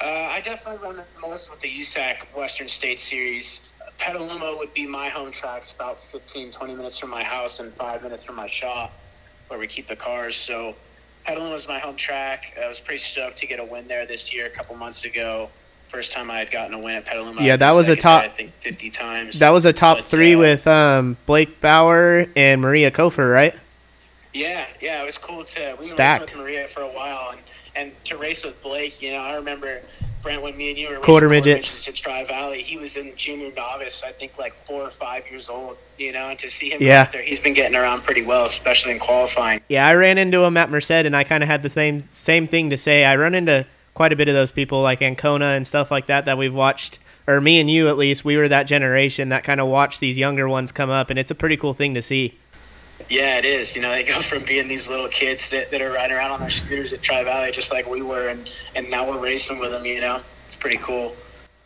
Uh, I definitely run the most with the USAC Western State Series. Petaluma would be my home track. It's about 15, 20 minutes from my house and five minutes from my shop where we keep the cars. So Petaluma is my home track. I was pretty stoked to get a win there this year a couple months ago. First time I had gotten a win at Petaluma. Yeah, that was a top. I think 50 times. That was a top But, three uh, with um, Blake Bauer and Maria Cofer, right? Yeah, yeah, it was cool to. We were Stacked. with Maria for a while, and and to race with Blake, you know, I remember Brent when me and you were Quarter midgets. at Tri Valley. He was in junior novice, I think, like four or five years old. You know, and to see him Yeah. out there, he's been getting around pretty well, especially in qualifying. Yeah, I ran into him at Merced, and I kind of had the same same thing to say. I run into quite a bit of those people like Ancona and stuff like that that we've watched, or me and you at least. We were that generation that kind of watched these younger ones come up, and it's a pretty cool thing to see. Yeah, it is. You know, they go from being these little kids that, that are riding around on their scooters at Tri Valley just like we were, and and now we're racing with them. You know, it's pretty cool.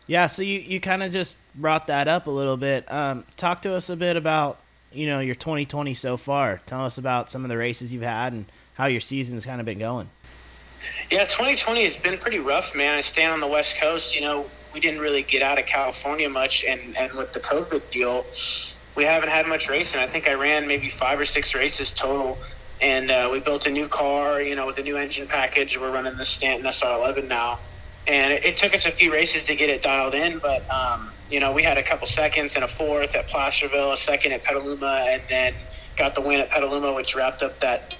Yeah, so you, you kind of just brought that up a little bit. Um, talk to us a bit about you know your 2020 so far. Tell us about some of the races you've had and how your season's kind of been going. Yeah, 2020 has been pretty rough, man. I stay on the West Coast. You know, we didn't really get out of California much, and and with the COVID deal, we haven't had much racing. I think I ran maybe five or six races total, and uh, we built a new car. You know, with a new engine package. We're running the Stanton SR11 now, and it, it took us a few races to get it dialed in, but um, you know, we had a couple seconds and a fourth at Placerville, a second at Petaluma, and then got the win at Petaluma, which wrapped up that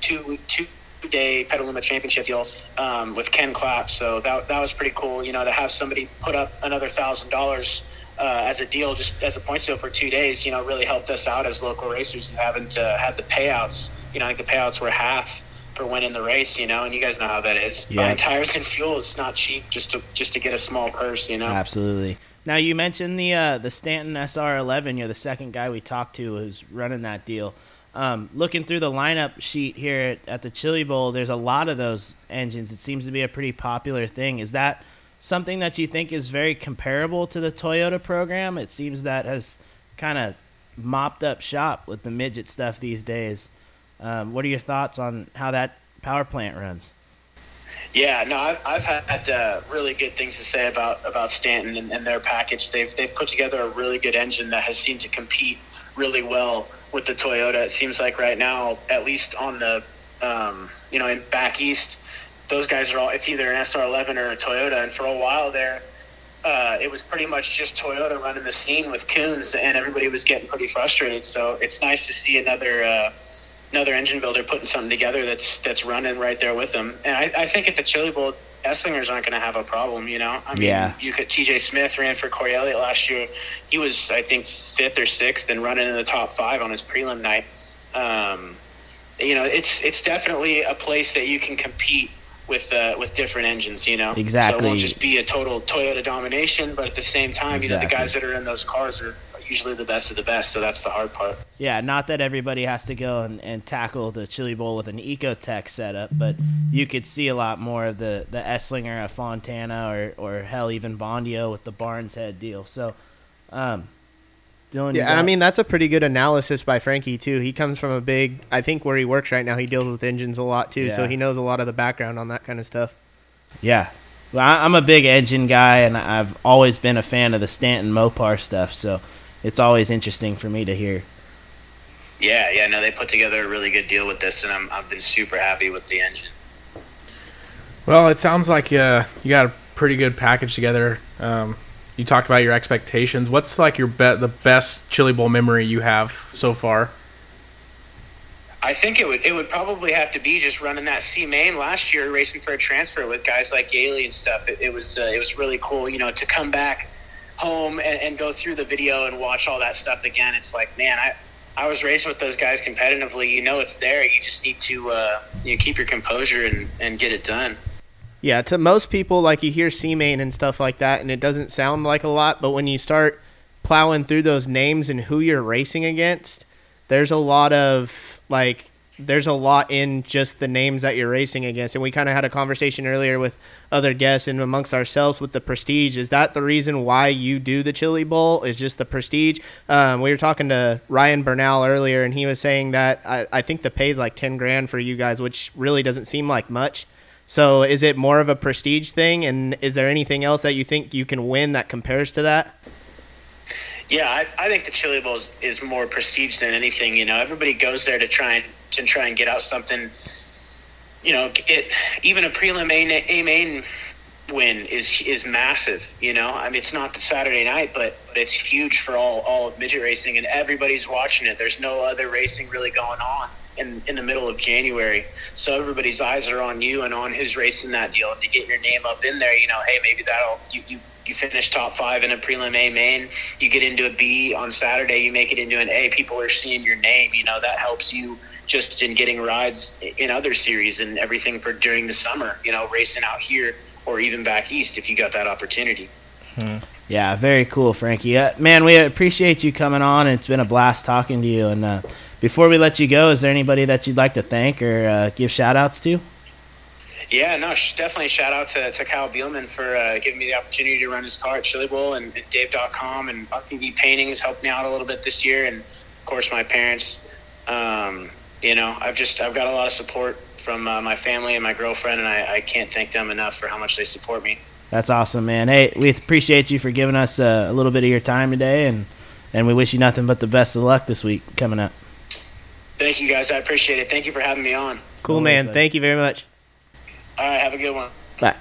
two two day Petaluma championship deal um, with Ken Clapp. So that that was pretty cool. You know, to have somebody put up another thousand dollars uh, as a deal, just as a point deal for two days, you know, really helped us out as local racers and having to have the payouts. You know, I think the payouts were half for winning the race. You know, and you guys know how that is. Yeah. Buying tires and fuel, it's not cheap just to just to get a small purse. You know. Absolutely. Now you mentioned the uh, the Stanton SR11. You're the second guy we talked to who's running that deal. Um, looking through the lineup sheet here at, at the Chili Bowl, there's a lot of those engines. It seems to be a pretty popular thing. Is that something that you think is very comparable to the Toyota program? It seems that has kind of mopped up shop with the midget stuff these days. Um, what are your thoughts on how that power plant runs? Yeah, no, I've, I've had uh, really good things to say about about Stanton and, and their package. They've they've put together a really good engine that has seemed to compete really well with the Toyota. It seems like right now, at least on the Um, you know, in back east, those guys are all. It's either an SR11 or a Toyota, and for a while there, uh, it was pretty much just Toyota running the scene with Kunz, and everybody was getting pretty frustrated. So it's nice to see another uh, another engine builder putting something together that's that's running right there with them. And I, I think at the Chili Bowl, Esslingers aren't going to have a problem. You know, I mean, Yeah. you could TJ Smith ran for Corey Elliott last year. He was I think fifth or sixth and running in the top five on his prelim night. Um, you know, it's it's definitely a place that you can compete with uh, with different engines. You know, Exactly. So it won't just be a total Toyota domination, but at the same time, you know, the guys that are in those cars are usually the best of the best. So that's the hard part. Yeah, not that everybody has to go and, and tackle the Chili Bowl with an Ecotec setup, but you could see a lot more of the, the Esslinger, a Fontana, or, or hell, even Bondio with the Barnes head deal. So, um, Dylan, Yeah, and I mean that's a pretty good analysis by Frankie too. He comes from a big, I think where he works right now, he deals with engines a lot too, so he knows a lot of the background on that kind of stuff. Yeah. Well, I- I'm a big engine guy, and I've always been a fan of the Stanton Mopar stuff, so it's always interesting for me to hear. Yeah, yeah, no, they put together a really good deal with this, and I'm, I've been super happy with the engine. Well, it sounds like uh, you got a pretty good package together. Um, you talked about your expectations. What's like your be- the best Chili Bowl memory you have so far? I think it would it would probably have to be just running that C main last year, racing for a transfer with guys like Yeley and stuff. It, it was uh, it was really cool, you know, to come back home and, and go through the video and watch all that stuff again. It's like, man, I I was racing with those guys competitively. You know, it's there. You just need to uh, you know, keep your composure and, and get it done. Yeah, to most people, like you hear C main and stuff like that, and it doesn't sound like a lot, but when you start plowing through those names and who you're racing against, there's a lot of like there's a lot in just the names that you're racing against. And we kind of had a conversation earlier with other guests and amongst ourselves with the prestige. Is that the reason why you do the Chili Bowl? Is just the prestige? Um, we were talking to Ryan Bernal earlier, and he was saying that I, I think the pay is like ten grand for you guys, which really doesn't seem like much. So is it more of a prestige thing? And is there anything else that you think you can win that compares to that? Yeah, I, I think the Chili Bowl is, is more prestige than anything. You know, everybody goes there to try and to try and get out something. You know, it even a prelim A, main win is is massive. You know, I mean, it's not the Saturday night, but, but it's huge for all all of midget racing, and everybody's watching it. There's no other racing really going on in in the middle of January, so everybody's eyes are on you and on who's racing that deal. And to get your name up in there, you know, hey, maybe that'll you you you finish top five in a prelim A main, you get into a B on Saturday, you make it into an A. People are seeing your name. You know that helps you just in getting rides in other series and everything for during the summer. You know, racing out here or even back east if you got that opportunity. Yeah, very cool, Frankie. Uh, man, we appreciate you coming on. It's been a blast talking to you. And uh, before we let you go, is there anybody that you'd like to thank or uh, give shout outs to? Yeah, no, sh- definitely shout out to, to Kyle Bielman for uh, giving me the opportunity to run his car at Chili Bowl and, and Dave.com and RPV Paintings helped me out a little bit this year. And of course, my parents. Um, you know, I've just, I've got a lot of support from uh, my family and my girlfriend, and I, I can't thank them enough for how much they support me. That's awesome, man. Hey, we appreciate you for giving us uh, a little bit of your time today, and, and we wish you nothing but the best of luck this week coming up. Thank you guys. I appreciate it. Thank you for having me on. Cool, Always, man. buddy. Thank you very much. All right, have a good one. Bye.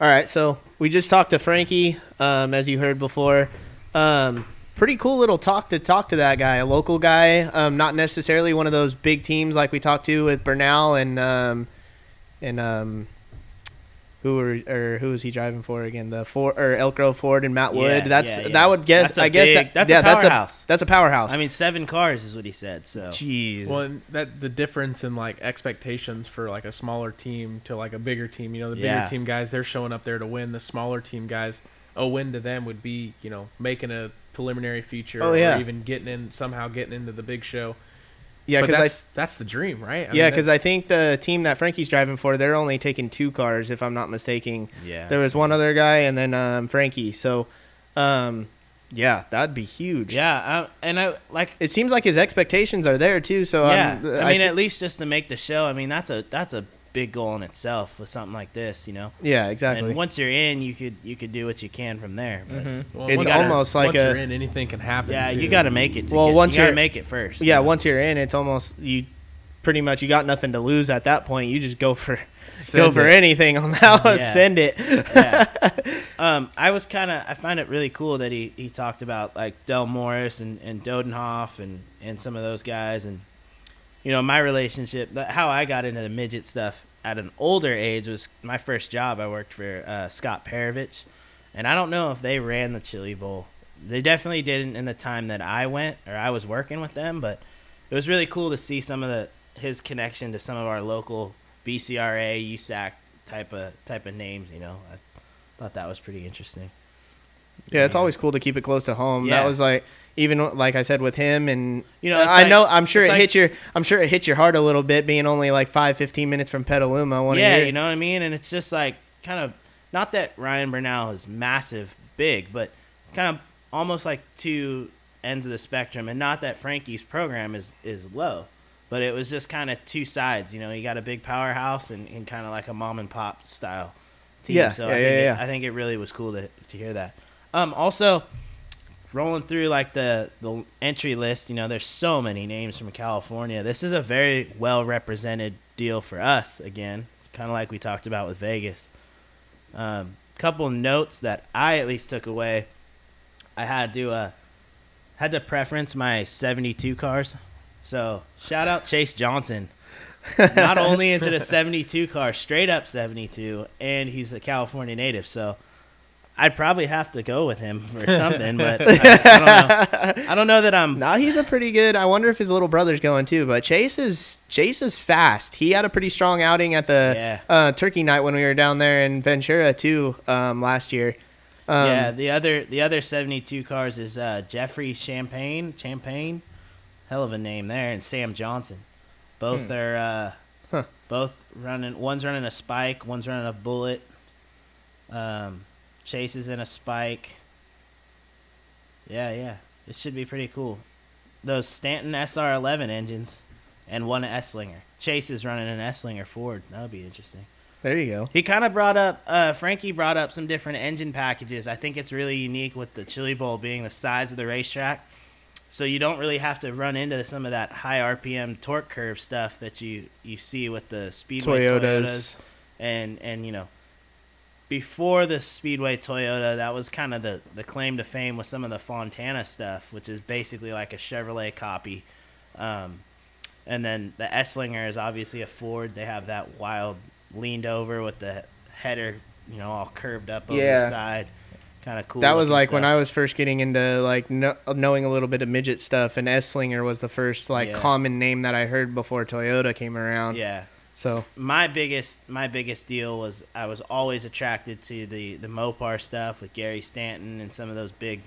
All right, so we just talked to Frankie, um, as you heard before. Um, pretty cool little talk to talk to that guy, a local guy, um, not necessarily one of those big teams like we talked to with Bernal and um, and um, who were or who was he driving for again? The Ford or Elk Grove Ford and Matt Wood. Yeah, that's yeah, yeah. that would guess. That's a I guess big- that, that's yeah, a powerhouse. That's a, that's a powerhouse. I mean, seven cars is what he said. So jeez. Well, that the difference in like expectations for like a smaller team to like a bigger team. You know, the bigger Yeah. team guys they're showing up there to win. The smaller team guys, a win to them would be you know making a preliminary feature Oh, yeah. or even getting in somehow getting into the big show. yeah, because that's that's the dream, right? I yeah, because I think the team that Frankie's driving for, they're only taking two cars, if I'm not mistaken. yeah, There was one other guy, and then um, Frankie. So, um, yeah, that'd be huge. yeah, I, and I like. It seems like his expectations are there too. So Yeah, I'm, I mean, thi- at least just to make the show. I mean, that's a that's a big goal in itself with something like this, you know. Yeah, exactly. And once you're in, you could you could do what you can from there. But Well, It's once gotta- almost like once a- you're in, anything can happen. yeah, you got to make it. To Well, get, once you got to you're- make it first. yeah, you know? once you're in, it's almost you. Pretty much, you got nothing to lose at that point. You just go for go Send for anything on that. one. Yeah. Send it. yeah. Um, I was kind of I find it really cool that he, he talked about like Del Morris and, and Dodenhoff and, and some of those guys and you know my relationship how I got into the midget stuff at an older age was my first job I worked for uh, Scott Perovich. And I don't know if they ran the Chili Bowl. They definitely didn't in the time that I went or I was working with them but it was really cool to see some of the his connection to some of our local BCRA USAC type of type of names you know. I thought that was pretty interesting. Yeah, it's always cool to keep it close to home. Yeah. That was like even like I said with him and You know, I like- know I'm sure it like- hit your I'm sure it hit your heart a little bit being only like 5 15 minutes from Petaluma one yeah, you know what I mean? And it's just like kind of not that Ryan Bernal is massive big, but kind of almost like two ends of the spectrum and not that Frankie's program is is low. But it was just kind of two sides, you know. You got a big powerhouse and, and kind of like a mom and pop style team. Yeah, so yeah, I, think yeah, it. I think it really was cool to, to hear that. Um, also, rolling through like the the entry list, you know, there's so many names from California. This is a very well represented deal for us. Again, kind of like we talked about with Vegas. Um, couple notes that I at least took away. I had to uh, had to preference my 72 cars. So shout out Chase Johnson. Not only is it a 72 car, straight up 72, and he's a California native, so I'd probably have to go with him for something. but I, I don't know. I don't know that I'm. Nah, he's a pretty good. I wonder if his little brother's going too. But Chase is Chase is fast. He had a pretty strong outing at the Yeah. uh, Turkey Night when we were down there in Ventura too um, last year. Um, yeah, the other the other 72 cars is uh, Jeffrey Champagne, Champagne, hell of a name there, and Sam Johnson. Both Hmm. are uh, Huh. both running. One's running a spike, one's running a bullet. Um, Chase is in a spike. Yeah, yeah, it should be pretty cool. Those Stanton SR11 engines, and one Esslinger. Chase is running an Esslinger Ford. That would be interesting. There you go. He kind of brought up, uh, Frankie brought up some different engine packages. I think it's really unique with the Chili Bowl being the size of the racetrack. So you don't really have to run into some of that high RPM torque curve stuff that you, you see with the Speedway Toyotas. Toyotas. And, and, you know, before the Speedway Toyota, that was kind of the, the claim to fame with some of the Fontana stuff, which is basically like a Chevrolet copy. Um, and then the Esslinger is obviously a Ford. They have that wild leaned over with the header, you know, all curved up over Yeah. the side. Kind of cool. that was like when. I was first getting into like kno- knowing a little bit of midget stuff, and Esslinger was the first like Yeah. common name that I heard before Toyota came around. Yeah. So my biggest my biggest deal was I was always attracted to the the Mopar stuff with Gary Stanton and some of those big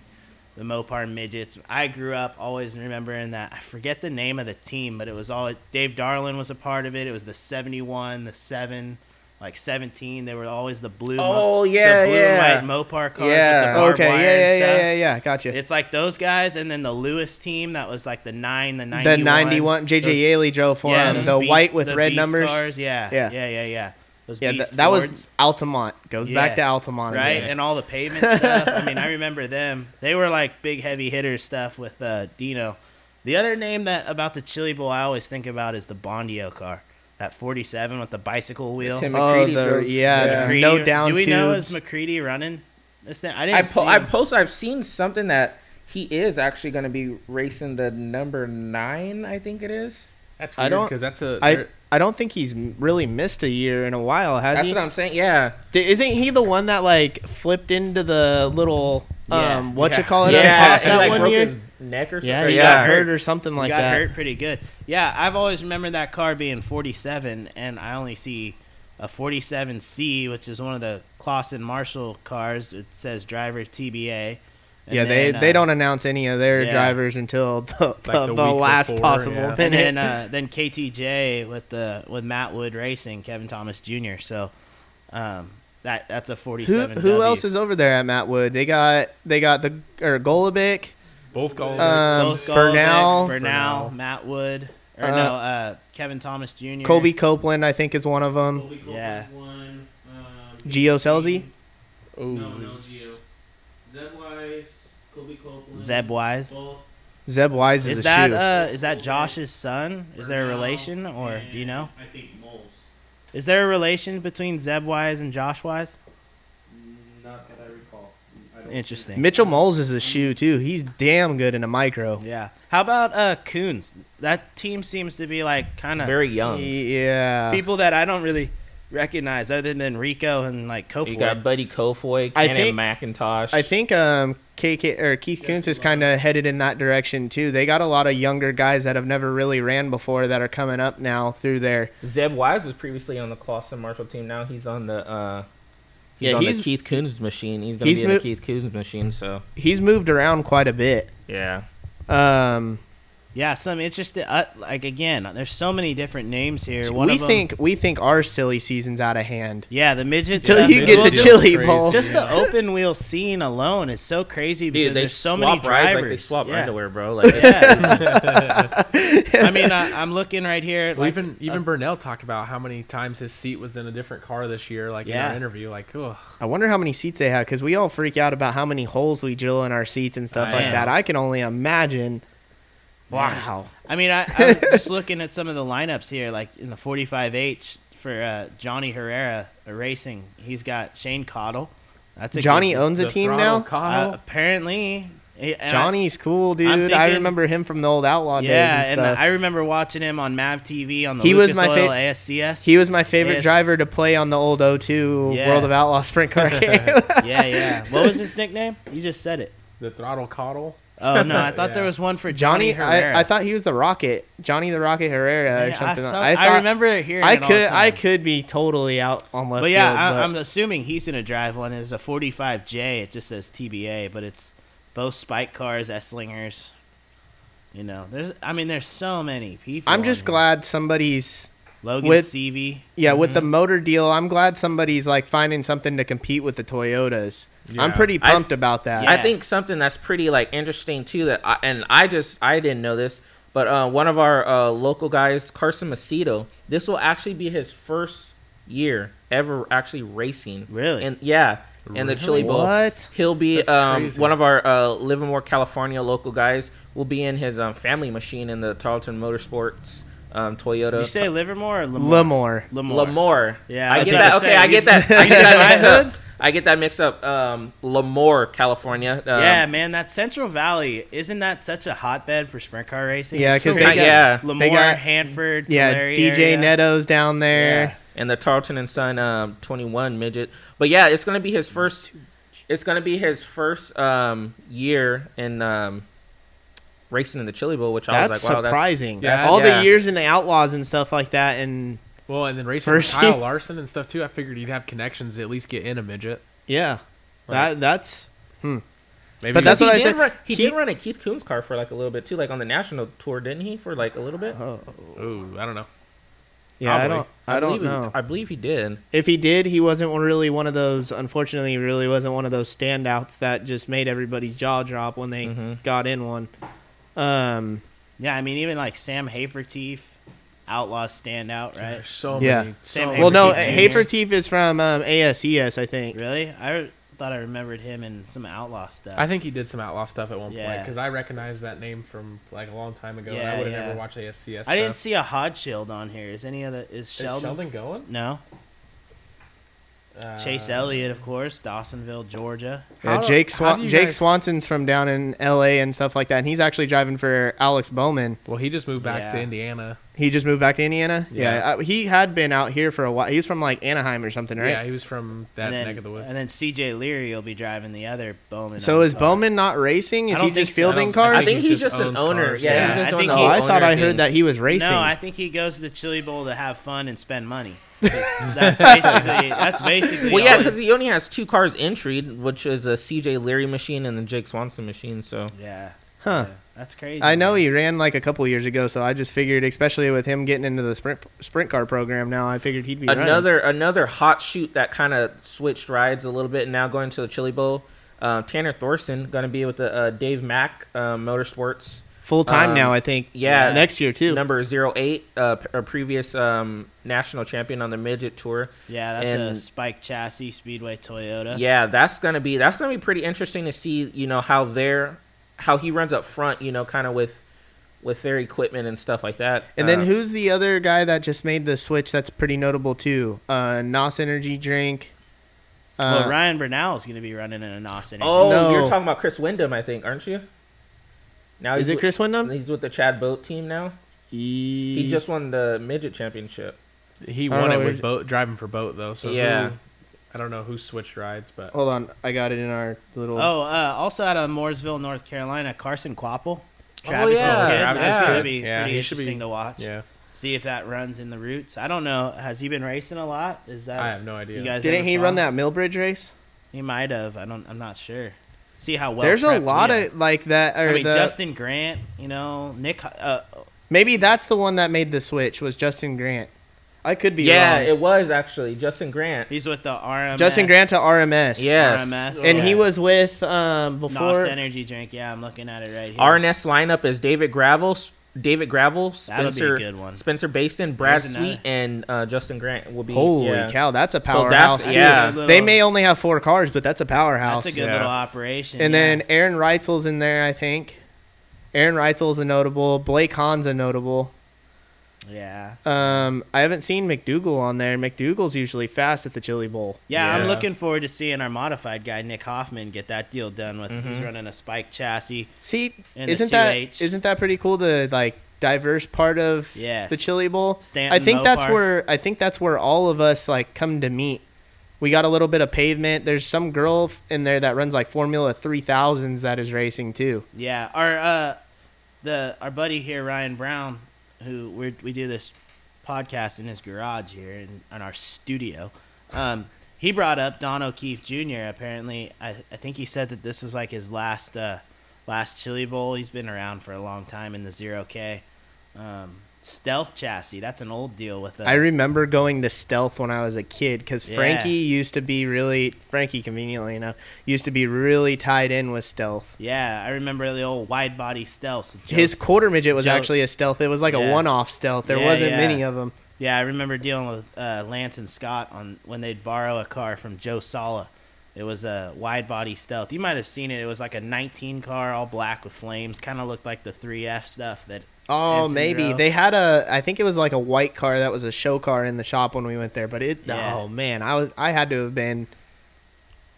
the Mopar midgets. I grew up always remembering that I forget the name of the team, but it was all Dave Darland was a part of it. It was the 71, the 7, like 17. They were always the blue Oh, the yeah, blue yeah. and white Mopar cars Yeah. with the barbed okay, yeah, wire yeah, and yeah, stuff. yeah, yeah, yeah. gotcha. It's like those guys, and then the Lewis team that was like the nine, the 91. the '91 JJ Those- Yeley drove for yeah, him. The beast- white with the red numbers. Cars, yeah, Yeah. yeah, yeah, yeah. Those Yeah, beast th- that was Altamont. Goes back to Altamont, right? And all the pavement stuff. I mean, I remember them. They were like big heavy hitters stuff with uh, Dino. The other name that about the Chili Bowl I always think about is the Bondio car, that 47 with the bicycle wheel. Tim Oh, the- drove. yeah, McCready- no down Do we know tubes. is McCready running this thing? I I didn't po- see I him. post. I've seen something that he is actually going to be racing the number nine. I think it is. That's I weird because that's a. I there- I don't think he's really missed a year in a while, has That's he? what I'm saying. Yeah. D- Isn't he the one that like flipped into the little Yeah. um what you call it Yeah, on top he, that like, one broke year? his neck or something. Yeah, he yeah. got hurt or something He like got that. hurt pretty good. Yeah, I've always remembered that car being 47, and I only see a 47C, which is one of the Clauson Marshall cars. It says driver TBA. And yeah, they then, they uh, don't announce any of their yeah. drivers until the, the, the the last before, possible yeah. minute. And then uh, then KTJ with the with Matt Wood Racing, Kevin Thomas Jr. So um, that that's a 47. who else is over there at Matt Wood? They got they got the or Golovic. both goals. Um, Both Bernal. Bernal, Bernal, Bernal. Matt Wood. Or Uh, no, uh, Kevin Thomas Jr. Colby Copeland, I think, is one of them. Colby Yeah. one. Um, Gio Scelzi? No, no, Gio. Zeb Wise, Colby Copeland. Zeb Wise. Zeb Wise is, Is a that shoe. uh is that Josh's son? Is there a relation or do you know? I think Moles. Is there a relation between Zeb Wise and Josh Wise? Not that I recall. I Interesting. Mitchell Moles is a shoe too. He's damn good in a micro. Yeah. How about uh Kunz? That team seems to be like kind of Very young. Yeah. people that I don't really recognize other than Rico and like Kofoid. You got Buddy Kofoid, I Cannon think- McIntosh. I think um KK or Keith Kunz is kind of headed in that direction too. They got a lot of younger guys that have never really ran before that are coming up now through there. Zeb Wise was previously on the Clauson Marshall team. Now he's on the uh, he's Yeah, on he's- the Keith Kunz machine. He's gonna he's be in the Keith Kunz machine. So He's moved around quite a bit. yeah, Um, Yeah, some interesting. Uh, like again, there's so many different names here. One we of them, think we think our silly season's out of hand. yeah, the midgets. Till you get to just- Chili Bowl. Just the open wheel scene alone is so crazy because dude, they there's so swap many rides drivers. like they swap yeah. underwear, bro. Like Yeah. I mean, I, I'm looking right here. Well, Like, even even uh, Bernal talked about how many times his seat was in a different car this year, like in Yeah. our interview. Like, ugh. I wonder how many seats they have because we all freak out about how many holes we drill in our seats and stuff I like know. that. I can only imagine. Yeah. Wow. I mean, I, I'm just looking at some of the lineups here, like in the 45H for uh, Johnny Herrera Racing. He's got Shane Cottle. That's a Johnny good, owns a team throttle now. Uh, apparently, He- and I- Johnny's cool, dude. I'm I remember him from the old Outlaw days yeah, and and stuff. I remember watching him on Mav TV on the He was Lucas my Oil fa- ASCS. he was my favorite Yes. driver to play on the old O2 Yeah. World of Outlaw sprint car game. yeah, yeah. What was his nickname? You just said it. the throttle Cottle. Oh no, I thought there was one for Johnny, Johnny, Herrera. I, I thought he was the Rocket, Johnny the Rocket Herrera or Yeah, I, something. saw- I, I thought, remember hearing I it all could, the I could be totally out on left But yeah, field. I, but I'm assuming he's gonna drive one. It's a 45J. It just says TBA, but it's both spike cars, Esslingers. You know, there's. I mean, there's so many people. I'm just here. glad somebody's Logan with- Seavey. yeah with the Mm-hmm. motor deal. I'm glad somebody's like finding something to compete with the Toyotas. I'm Yeah. pretty I- pumped about that. Yeah. I think something that's pretty like interesting too that I, and I just I didn't know this, but uh, one of our uh, local guys, Carson Macedo, this will actually be his first year ever actually racing. Really? And yeah, in the Chili Bowl. What? He'll be um, one of our uh, Livermore, California local guys. Will be in his um, family machine in the Tarlton Motorsports um, Toyota. Did you say Livermore or Lemoore? Lemoore. Lemoore. Lemoore. Yeah, I I get that. gonna Okay, say, I get that. I get that he's mixed my up. hood? I get that mixed up. Um, Lemoore, California. Um, yeah, man, that Central Valley isn't that such a hotbed for sprint car racing? Yeah, It's 'cause so they yeah. Lemoore, they got- Hanford, Yeah, DJ area. Netto's down there. Yeah. and the Tarlton and Son um, 21 midget. But yeah, it's gonna be his first. It's gonna be his first um, year in um, racing in the Chili Bowl, which I That's was like, wow, that's surprising. Yeah. All Yeah. the years in the Outlaws and stuff like that, and Well, and then racing First with Kyle Larson and stuff too. I figured he'd have connections to at least get in a midget. yeah, Right. that that's. Maybe But that's what I said. Run, he, He- did run a Keith Kunz car for like a little bit too, like on the national tour, didn't he? For like a little bit. Oh, Ooh, I don't know. yeah, I don't. I don't believe he- know. I believe he did. If he did, he wasn't really one of those. Unfortunately, he really wasn't one of those standouts that just made everybody's jaw drop when they Mhm. got in one. Um, Yeah, I mean, even like Sam Hafertepe, Outlaw standout, right? There's so Yeah. many. Same so well, no, Jr. Hafertepe is from um, ASCS, I think. Really? I thought I remembered him in some Outlaw stuff. I think he did some outlaw stuff at one point because I recognized that name from like a long time ago. and I would have yeah. never watched ASCS. I didn't see a Haudenschild on here. Is any other is Is Sheldon? Sheldon going? No. Chase Uh, Elliott, of course, Dawsonville, Georgia. Yeah, Jake how Swan- do Jake Swanson's from down in LA and stuff like that, and he's actually driving for Alex Bowman. Well, he just moved back to Indiana. He just moved back to Indiana. Yeah. Yeah, uh, he had been out here for a while. He was from like Anaheim or something, right? Yeah, he was from that then, neck of the woods. And then CJ Leary will be driving the other Bowman. So is car. Bowman not racing? Is he just so. Fielding don't- cars? I think he's just just an owner. cars. Yeah, Yeah, he's just I think he- oh, I thought I heard thing. that he was racing. No, I think he goes to the Chili Bowl to have fun and spend money. that's basically that's basically. Well, yeah, because he- he only has two cars entries, which is a CJ Leary machine and the Jake Swanson machine. So yeah, huh? yeah, that's crazy. I know man. he ran like a couple years ago, so I just figured, especially with him getting into the sprint sprint car program now, I figured he'd be running. another another hot shoot that kind of switched rides a little bit. and Now going to the Chili Bowl. Uh, Tanner Thorson going to be with the uh, Dave Mack uh, Motorsports. full time Um, now. I think. yeah. next year too. Number 08, uh, p- a previous um, national champion on the midget tour. Yeah, that's a spike chassis Speedway Toyota. Yeah, that's gonna be that's gonna be pretty interesting to see. You know how they're how he runs up front. You know, kind of with with their equipment and stuff like that. And then Uh, who's the other guy that just made the switch? That's pretty notable too. Uh, Nos Energy Drink. Uh, well, Ryan Bernal is going to be running in a NOS Energy. Oh, No. you're talking about Chris Windom, I think, aren't you? Now Is he's it with- Chris Windom? He's with the Chad Boat team now. He, He just won the midget championship. He won know it with boat driving for boat though. So Yeah. Who- I don't know who switched rides, but Hold on, I got it in our little. Oh, uh, also out of Mooresville, North Carolina, Carson Kvapil. Travis's yeah, kid. Travis's That's going to be Yeah, pretty he should be- interesting to watch. yeah, See if that runs in the roots. I don't know. Has he been racing a lot? Is that I have no idea. you guys? Didn't ever he run that Millbridge race? He might have. I don't. I'm not sure. See how well. There's a prepped we lot of like that. Or I mean, the, Justin Grant. You know, Nick. Uh, maybe that's the one that made the switch. Was Justin Grant? I could be yeah, wrong. it was actually Justin Grant. he's with the RMS. Justin Grant to RMS. Yes. RMS. and yeah. he was with um NOS before. Energy Drink. Yeah, I'm looking at it right here. RMS lineup is David Gravel, David Gravel, That'll be a Spencer, good one. Spencer Bayston, Brad There's another. Sweet, and uh, Justin Grant will be. Holy yeah. cow, that's a So powerhouse. that's yeah. Little- They may only have four cars, but that's a powerhouse. That's a good Yeah. little operation. and yeah. then Aaron Reutzel's in there, I think. Aaron Reutzel's a notable. Blake Hahn's a notable. Yeah. Um, I haven't seen McDougal on there. McDougal's usually fast at the Chili Bowl. Yeah, I'm looking forward to seeing our modified guy Nick Hoffman get that deal done with. Mm-hmm. He's running a spike chassis. See, isn't that 2H. isn't that pretty cool? The like diverse part of Yes. the Chili Bowl. Stanton I think that's where I think that's where all of us like come to meet. We got a little bit of pavement. There's some girl in there that runs like Formula 3000s that is racing too. Yeah, our uh, the our buddy here Ryan Brown, who we we do this podcast in his garage here in, in our studio. Um, he brought up Don O'Keefe Jr. Apparently, I I think he said that this was like his last uh last Chili Bowl. He's been around for a long time in the zero K. Um, stealth chassis. That's an old deal with. I remember going to Stealth when I was a kid because Yeah. Frankie used to be really Frankie conveniently enough used to be really tied in with Stealth. yeah, I remember the old wide body Joe His quarter midget was actually a Stealth. It was like Yeah. a one-off Stealth. There Yeah, wasn't many of them. Yeah, I remember dealing with uh, Lance and Scott on when they'd borrow a car from Joe Sala. It was a wide body stealth. You might have seen it. It was like a 19 car, all black with flames. Kind of looked like the 3F stuff that. Oh, Anson maybe drove. they had a. I think it was like a white car that was a show car in the shop when we went there. But it. Yeah. Oh man, I was. I had to have been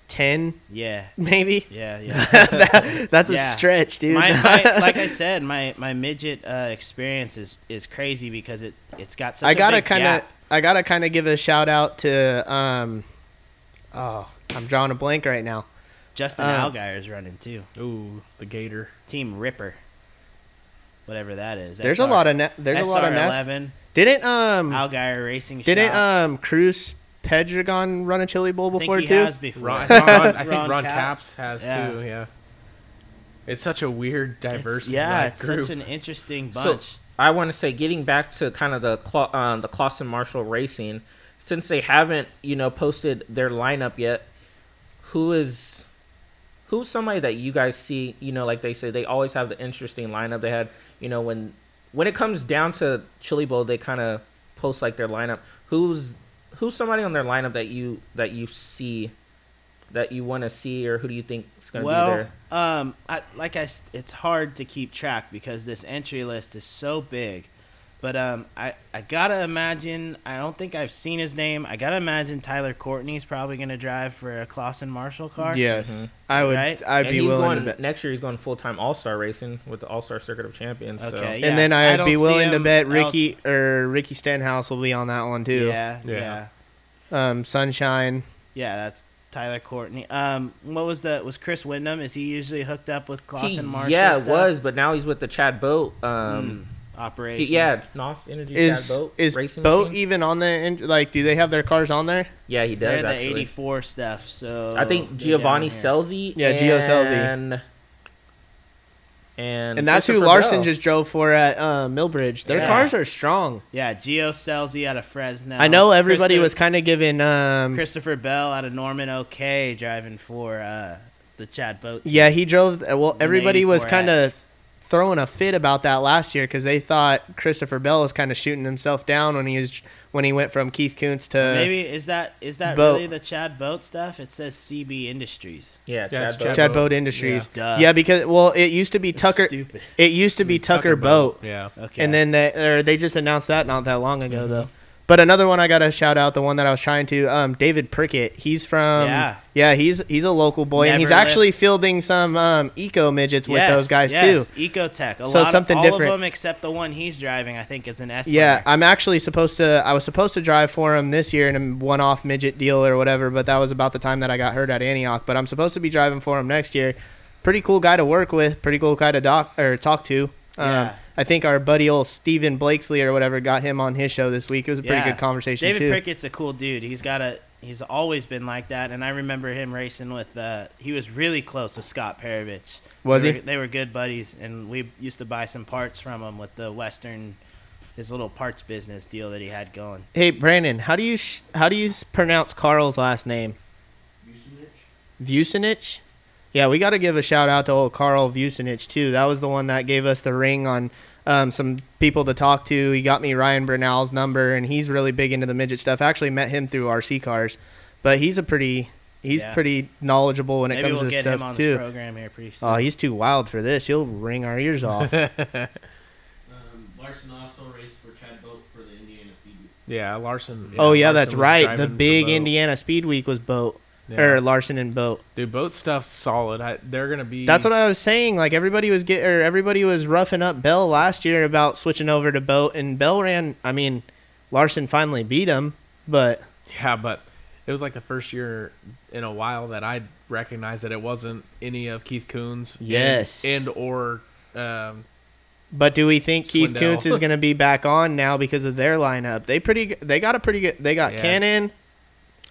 ten, Yeah, maybe. yeah, yeah. That- that's Yeah. a stretch, dude. my, my, like I said, my my midget uh, experience is is crazy because it it's got such I a gotta kind of. I gotta kind of give a shout out to. Um, oh, I'm drawing a blank right now. Justin um, Allgaier is running too. ooh, the Gator. Team Ripper, whatever that is. There's a lot of. Na- there's a lot of NASCAR. SR11 Didn't um. Allgaier Racing. Didn't Shop. um Cruz Pedregon run a Chili Bowl before too? has before. Ron, Ron, I think Ron Ron, Capps has Yeah. too. Yeah. It's such a weird, diverse. It's, yeah, it's group. such an interesting So- bunch. I want to say, getting back to kind of the Cla- um, the Clauson Marshall Racing, since they haven't, you know, posted their lineup yet, who is who's somebody that you guys see? You know, like they say, they always have the interesting lineup. They had, you know, when when it comes down to Chili Bowl, they kind of post like their lineup. Who's who's somebody on their lineup that you that you see that you want to see, or who do you think is going to be well, there? um, I, like I, it's hard to keep track because this entry list is so big. But um, I, I gotta imagine. I don't think I've seen his name. I gotta imagine Tyler Courtney's probably gonna drive for a Clauson Marshall car. Yes, I would. Right? I'd and be willing going to bet. next year. He's going full time All Star racing with the All Star Circuit of Champions. So. Okay. yeah, and then I I'd don't be willing to him bet else- Ricky or Ricky Stenhouse will be on that one too. Yeah, Yeah. yeah, Um, Sunshine. yeah. That's Tyler Courtney. Um, what was the was Chris Windom? Is he usually hooked up with Clauson He- Marshall? yeah, it was, but now he's with the Chad Boat. Mm, Um, operation. he- yeah, Nos Energy Is Boat is racing Boat machine. even on the like? Do they have their cars on there? Yeah, he They're does the actually. '84 stuff. So I think Giovanni down here. Scelzi. Yeah, Gio Scelzi. and and And that's who Larson Bell. just drove for at uh, Millbridge. Their Yeah. cars are strong. Yeah, Gio Scelzi out of Fresno. I know everybody was kind of giving. Um, Christopher Bell out of Norman OK driving for uh, the Chad Boat. team yeah, he drove. uh, Well, everybody was kind of X. throwing a fit about that last year because they thought Christopher Bell was kind of shooting himself down when he was when he went from Keith Kunz to Maybe is that is that Boat. really the Chad Boat stuff? It says CB Industries. Yeah, Yeah, it's Chad Boat. Chad Boat Industries. Yeah. Yeah, because well, it used to be It's Tucker. Stupid. It used to be Tucker, Boat, Yeah. Okay. and then they or they just announced that not that long ago Mm-hmm. though. But another one I got to shout out, the one that I was trying to, um, David Prickett. He's from Yeah. yeah, he's he's a local boy, and he's Never actually fielding some um, eco midgets with those guys yes, too. Ecotec. A So lot something of, all different. of them except the one he's driving, I think, is an S. Yeah, I'm actually supposed to. I was supposed to drive for him this year in a one-off midget deal or whatever, but that was about the time that I got hurt at Antioch. But I'm supposed to be driving for him next year. Pretty cool guy to work with. Pretty cool guy to doc or talk to. Um, Yeah. I think our buddy old Steven Blakesley or whatever got him on his show this week. It was a pretty Yeah. good conversation David too. Prickett's a cool dude. He's got a. He's always been like that, and I remember him racing with. Uh, he was really close with Scott Pierovich. Was they he? Were, they were good buddies, and we used to buy some parts from him with the Western, his little parts business deal that he had going. Hey Brandon, how do you sh- how do you pronounce Carl's last name? Vucinich. Yeah, we got to give a shout out to old Carl Vucinich too. That was the one that gave us the ring on um, some people to talk to. He got me Ryan Bernal's number, and he's really big into the midget stuff. I actually met him through RC cars, but he's a pretty he's Yeah. pretty knowledgeable when it comes we'll to get this him stuff on too. the program here pretty soon. Oh, he's too wild for this. He'll ring our ears off. Um, Larson also raced for Chad Boat for the Indiana Speed Week. Yeah, Larson. oh yeah, Larson that's right. The big Boat. Indiana Speed Week was boat Yeah. or Larson and boat. Dude, boat stuff's solid. I, they're gonna be. That's what I was saying. Like everybody was get or everybody was roughing up Bell last year about switching over to boat, and Bell ran. I mean, Larson finally beat him, but Yeah, but it was like the first year in a while that I recognized that it wasn't any of Keith Kunz. and- Yes. And, or um, but do we think Keith Swindell. Kunz is going to be back on now because of their lineup? They pretty. They got a pretty good. They got Yeah. Cannon.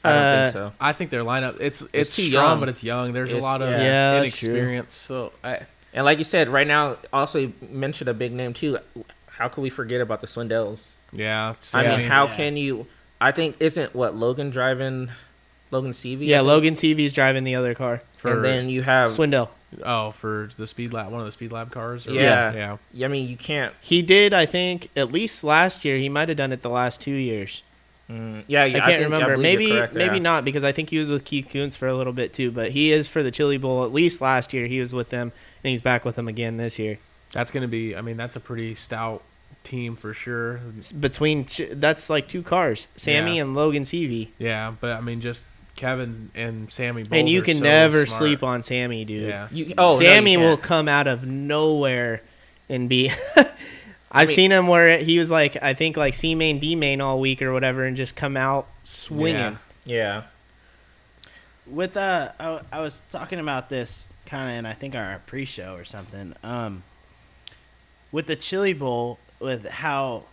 I don't uh, think so. I think their lineup it's it's, too strong, young. but it's young. There's a lot of yeah. Yeah, inexperience. So I And like you said, right now, also you mentioned a big name too. How could we forget about the Swindells? yeah. I so- mean, how Yeah. can you? I think isn't what Logan driving, Logan Seavey. Yeah, I think? Logan Seavey's driving the other car. for and then you have. Swindell. oh for the speed lab one of the speed lab cars. Or, Yeah. yeah. I mean, you can't. He did, I think, at least last year. He might have done it the last two years. Mm, yeah, yeah, I can't think- remember. believe maybe correct maybe there. not because I think he was with Keith Kunz for a little bit too. But he is for the Chili Bowl. At least last year he was with them, and he's back with them again this year. That's gonna be. I mean, that's a pretty stout team for sure. Between that's like two cars, Sammy Yeah. and Logan Seavey. Yeah, but I mean, just Kevin and Sammy. Both and you are can so never smart. sleep on Sammy, dude. Yeah. You, oh, no, you Sammy will come out of nowhere and be. I've mean- seen him where he was like, I think like C main, D main all week or whatever, and just come out swinging. Yeah. with uh I, I was talking about this kind of in I think our pre-show or something um with the chili bowl with how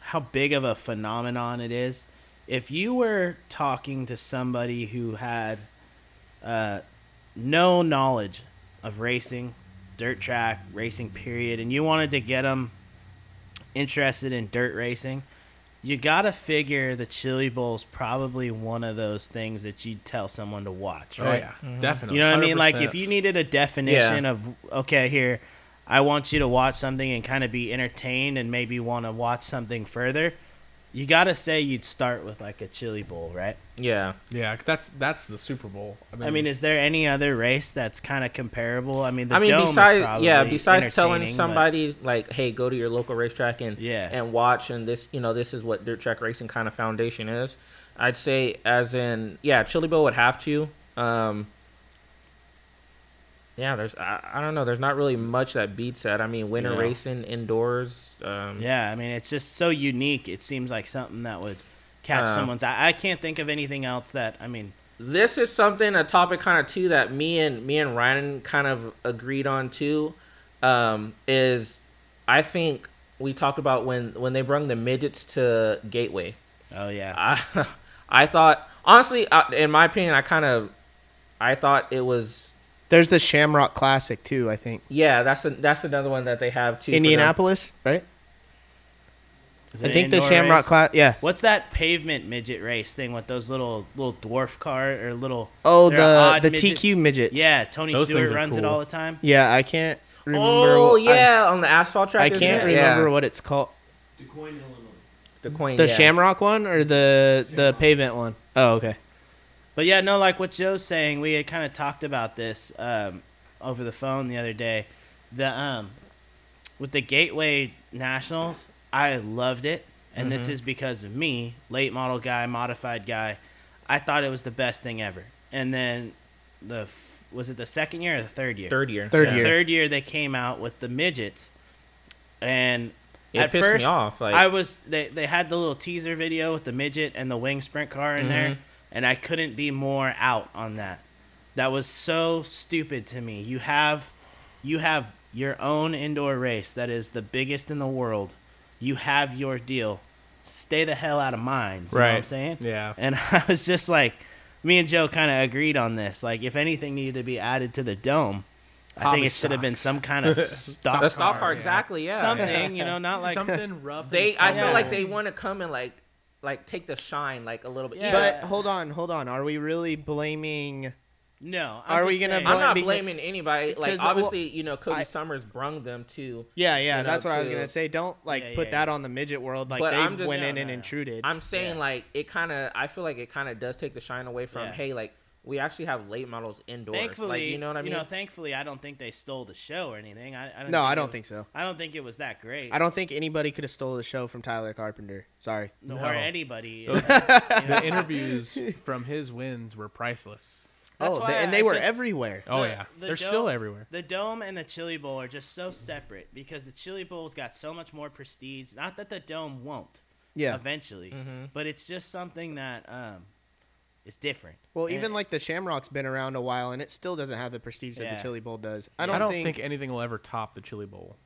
how big of a phenomenon it is if you were talking to somebody who had uh no knowledge of racing dirt track racing period and you wanted to get them interested in dirt racing you gotta figure the Chili Bowl's probably one of those things that you'd tell someone to watch, Oh right? yeah, mm-hmm. definitely. You know what I mean? Like if you needed a definition of okay, here, I want you to watch something and kind of be entertained and maybe want to watch something further. You gotta say you'd start with like a Chili Bowl, right? Yeah. yeah, that's that's the Super Bowl. I mean, I mean, is there any other race that's kind of comparable? I mean, the I mean, Dome besides probably yeah, besides telling entertaining, but- somebody like, "Hey, go to your local racetrack and Yeah. and watch," and this, you know, this is what dirt track racing kind of foundation is. I'd say, as in, yeah, Chili Bowl would have to. Um, yeah, there's, I, I don't know, there's not really much that beats that. I mean, winter Yeah. racing indoors. Um, Yeah, I mean, it's just so unique. It seems like something that would catch Uh, someone's eye. I can't think of anything else that. I mean, this is something a topic kind of too that me and me and Ryan kind of agreed on too um, is I think we talked about when when they brought the midgets to Gateway. oh yeah, I I thought honestly, in my opinion, I kind of I thought it was There's the Shamrock Classic too. I think yeah. That's a, that's another one that they have too. Indianapolis, right? I think the Shamrock race? Class. Yeah. What's that pavement midget race thing with those little little dwarf car or little? Oh, the the midget- TQ midgets. Yeah, Tony Those Stewart things are runs it all the time. Yeah, I can't. remember. oh what- I- yeah, on the asphalt track. I, isn't can't it? remember Yeah. what it's called. Du Quoin, Illinois. the coin. The yeah. Shamrock one or the the pavement one? Oh, okay. But yeah, no, like what Joe's saying, we had kind of talked about this um, over the phone the other day. The um, with the Gateway Nationals, I loved it, and this Mhm. is because of me, late model guy, modified guy. I thought it was the best thing ever. And then the was it the second year or the third year? Third year. Third The year. Third year they came out with the midgets, and It at pissed first me off. Like I was they they had the little teaser video with the midget and the wing sprint car in there, Mhm. And I couldn't be more out on that. That was so stupid to me. You have you have your own indoor race that is the biggest in the world. You have your deal. Stay the hell out of mine. You know what I'm saying? Yeah. And I was just like, me and Joe kind of agreed on this. Like, if anything needed to be added to the dome, I Hobby think it should have been some kind of stock the stock car. car, yeah. exactly. Yeah. Something, you know, not like something rough. They, I tumble. feel like they want to come and like, like take the shine like a little bit. Yeah. But hold on, hold on. Are we really blaming? No. I'm Are we gonna saying- I'm blame- not because- blaming anybody. Like because, well, obviously, you know, Cody I- Summers brung them to. Yeah, yeah. You know, that's what I was gonna say. Don't like Yeah, put yeah, that yeah. on the midget world. Like But they I'm just- went No, in no, and no. intruded. I'm saying Yeah. like it kind of. I feel like it kind of does take the shine away from. Yeah. Hey, like we actually have late models indoors. Thankfully, like, you know what I mean? You know, thankfully, I don't think they stole the show or anything. I, I don't no, I don't was- think so. I don't think it was that great. I don't think anybody could have stole the show from Tyler Carpenter. Sorry. No, No. or anybody. Those- You know? the interviews from his wins were priceless. That's oh, why they, and I they were just- everywhere. Oh yeah, the they're dome- still everywhere. The dome and the Chili Bowl are just so separate because the Chili Bowl's got so much more prestige. Not that the dome won't Yeah. eventually, Mhm. but it's just something that um, is different. Well, And- even like the Shamrock's been around a while, and it still doesn't have the prestige that the Chili Bowl does. I I don't, I don't think, think, anything will ever top the Chili Bowl.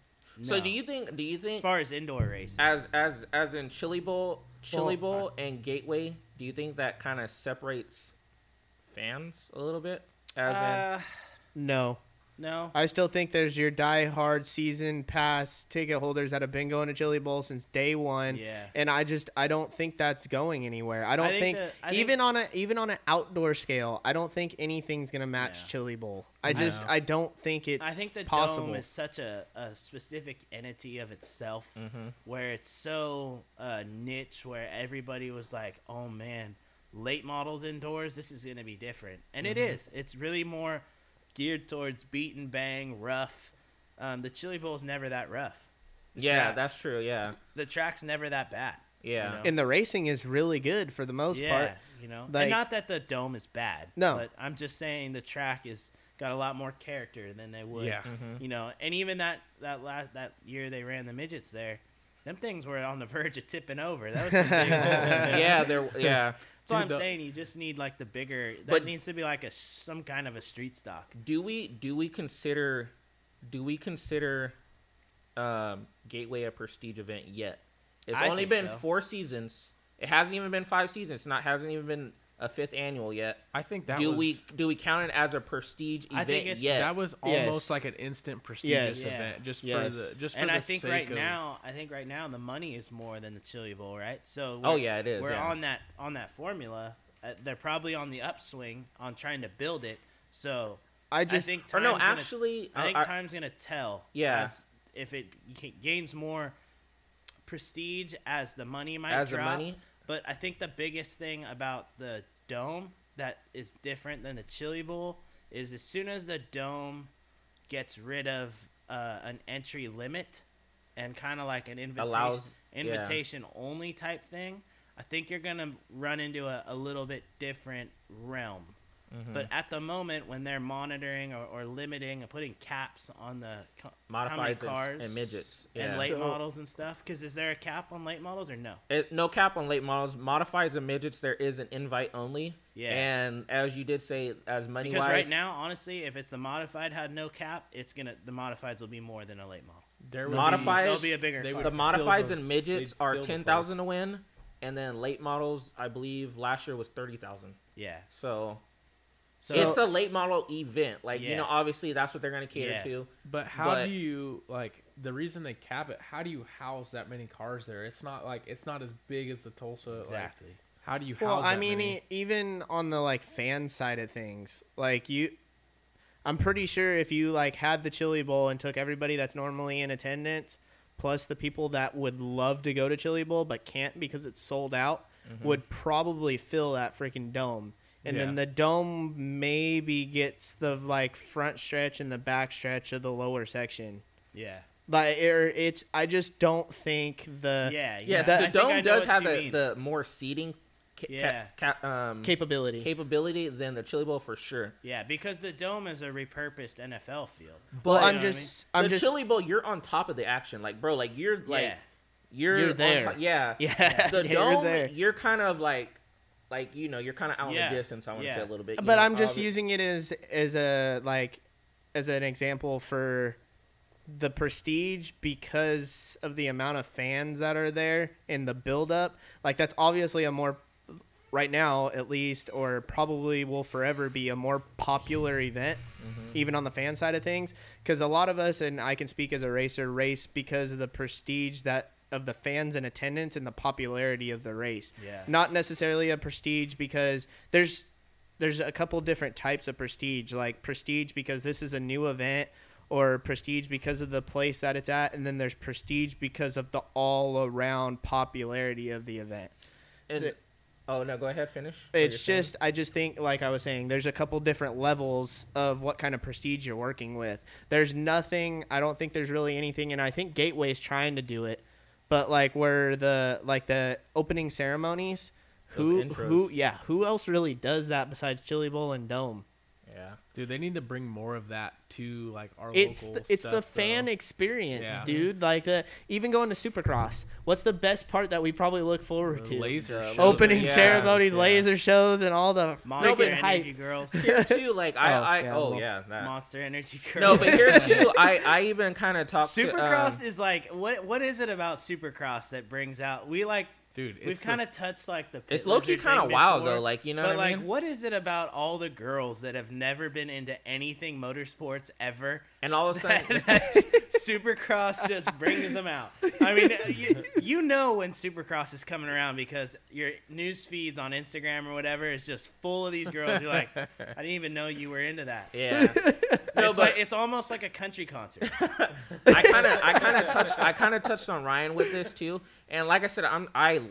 So do you think? Do you think as far as indoor racing? as as as in Chili Bowl, Chili Well, Bowl, and Gateway? Do you think that kind of separates fans a little bit? As in, Uh, no. No. I still think there's your die-hard season pass ticket holders that have been going to Chili Bowl since day one. Yeah. And I just I don't think that's going anywhere. I don't think think, that- I think- even on a even on an outdoor scale, I don't think anything's gonna match Yeah. Chili Bowl. I just know. I don't think it's I think the possible. dome is such a, a specific entity of itself, Mhm. where it's so uh, niche, where everybody was like, "Oh man, late models indoors, this is gonna be different," and it is. It's really more geared towards beat and bang, rough. Um, the Chili Bowl is never that rough. The yeah, track- that's true. Yeah, the track's never that bad. yeah. know? and the racing is really good for the most yeah, part. you know, Like- and not that the dome is bad. No. but I'm just saying the track is got a lot more character than they would. Yeah. Mhm. you know, and even that that last that year they ran the midgets there, them things were on the verge of tipping over. That was some big holes in there. yeah, there. Yeah. That's what I'm the- saying. You just need like the bigger. That But- needs to be like a some kind of a street stock. Do we do we consider do we consider um, Gateway a prestige event yet? It's I only think been so. four seasons. It hasn't even been five seasons. It's not hasn't even been a fifth annual yet. I think that do was we do we count it as a prestige event I think it's- yet? that was Yes. almost like an instant prestigious Yes. Event, just Yes. for the just for and the I think right of, now, I think right now the money is more than the Chili Bowl, right? So Oh, yeah, it is, We're yeah. on that on that formula. Uh, they're probably on the upswing on trying to build it. So I I just think or no, time's gonna- actually, I think I- time's gonna tell. Yeah. as if it gains more prestige as the money might As the drop. money? But I think the biggest thing about the dome that is different than the Chili Bowl is as soon as the dome gets rid of uh, an entry limit and kind of like an invitation Allows- yeah. invitation only type thing, I think you're gonna run into a, a little bit different realm. Mhm. But at the moment, when they're monitoring or, or limiting and putting caps on the co- how many and- cars and midgets, and late So- models and stuff, because is there a cap on late models or no? It, no cap on late models. Modifieds and midgets, there is an invite only. Yeah. And as you did say, as money Because wise, right now, honestly, if it's the modified had no cap, it's gonna the modifieds will be more than a late model. there They'll would be- be- Modifieds- they'll be a bigger. they car. would the modifieds the- and midgets are fill the ten thousand to win, and then late models, I believe last year was thirty thousand. yeah. So, So it's a late model event. Like you know, obviously that's what they're going to cater Yeah. to. But how But- do you like the reason they cap it? How do you house that many cars there? It's not like it's not as big as the Tulsa. like, exactly. how do you house? Well, I that mean, many? e- even on the like fan side of things, like you, I'm pretty sure if you like had the Chili Bowl and took everybody that's normally in attendance, plus the people that would love to go to Chili Bowl but can't because it's sold out, Mhm. would probably fill that freaking dome. And then the dome maybe gets the like front stretch and the back stretch of the lower section. Yeah. Like or it's I just don't think the Yeah, Yes, that- the I dome does have you the, more seating ca- Yeah. ca- ca- um, capability. capability than the Chili Bowl for sure. Yeah, because the dome is a repurposed NFL field. But Well, I'm You know what I just I'm the just Chili Bowl, you're on top of the action, like bro, like you're like Yeah. you're, You're on there. top- yeah, Yeah, The yeah, you're dome, there. you're kind of like, like you know, you're kind of out Yeah, in the distance. I want to yeah. say a little bit, but know, I'm just obvi- using it as as a like as an example for the prestige because of the amount of fans that are there and the build up. Like that's obviously a more right now at least or probably will forever be a more popular event mm-hmm. even on the fan side of things because a lot of us and I can speak as a racer race because of the prestige that of the fans in attendance and the popularity of the race Yeah. not necessarily a prestige because there's there's a couple different types of prestige like prestige because this is a new event or prestige because of the place that it's at and then there's prestige because of the all around popularity of the event And, the- oh no, go ahead, finish. it's you're saying. just i just think like i was saying there's a couple different levels of what kind of prestige you're working with there's nothing i don't think there's really anything and i think gateway's trying to do it but like where the like the opening ceremonies who who yeah who else really does that besides chili bowl and dome yeah. Dude, they need to bring more of that to like our it's local the, it's the fan though. experience Yeah. dude like the even going to supercross what's the best part that we probably look forward The to laser shows. opening Yeah, ceremonies yeah. laser shows and all the Monster freaking hype Energy Girls. Here too, like I, Oh, I yeah, oh yeah, that. Monster Energy Girls. No, but here too, I, I even kind of talked Supercross to. Um, is like what what is it about Supercross that brings out we like Dude, we've kind of touched like the it's low key kind of wild before, though, like you know but what I like mean. what is it about all the girls that have never been into anything motorsports ever And all of a sudden, Supercross just brings them out. I mean, you, you know when Supercross is coming around because your news feeds on Instagram or whatever is just full of these girls. You're like, I didn't even know you were into that. yeah. No, it's but like it's almost like a country concert. I kind of I kind of touched I kind of touched on Ryan with this too, and like I said, I'm I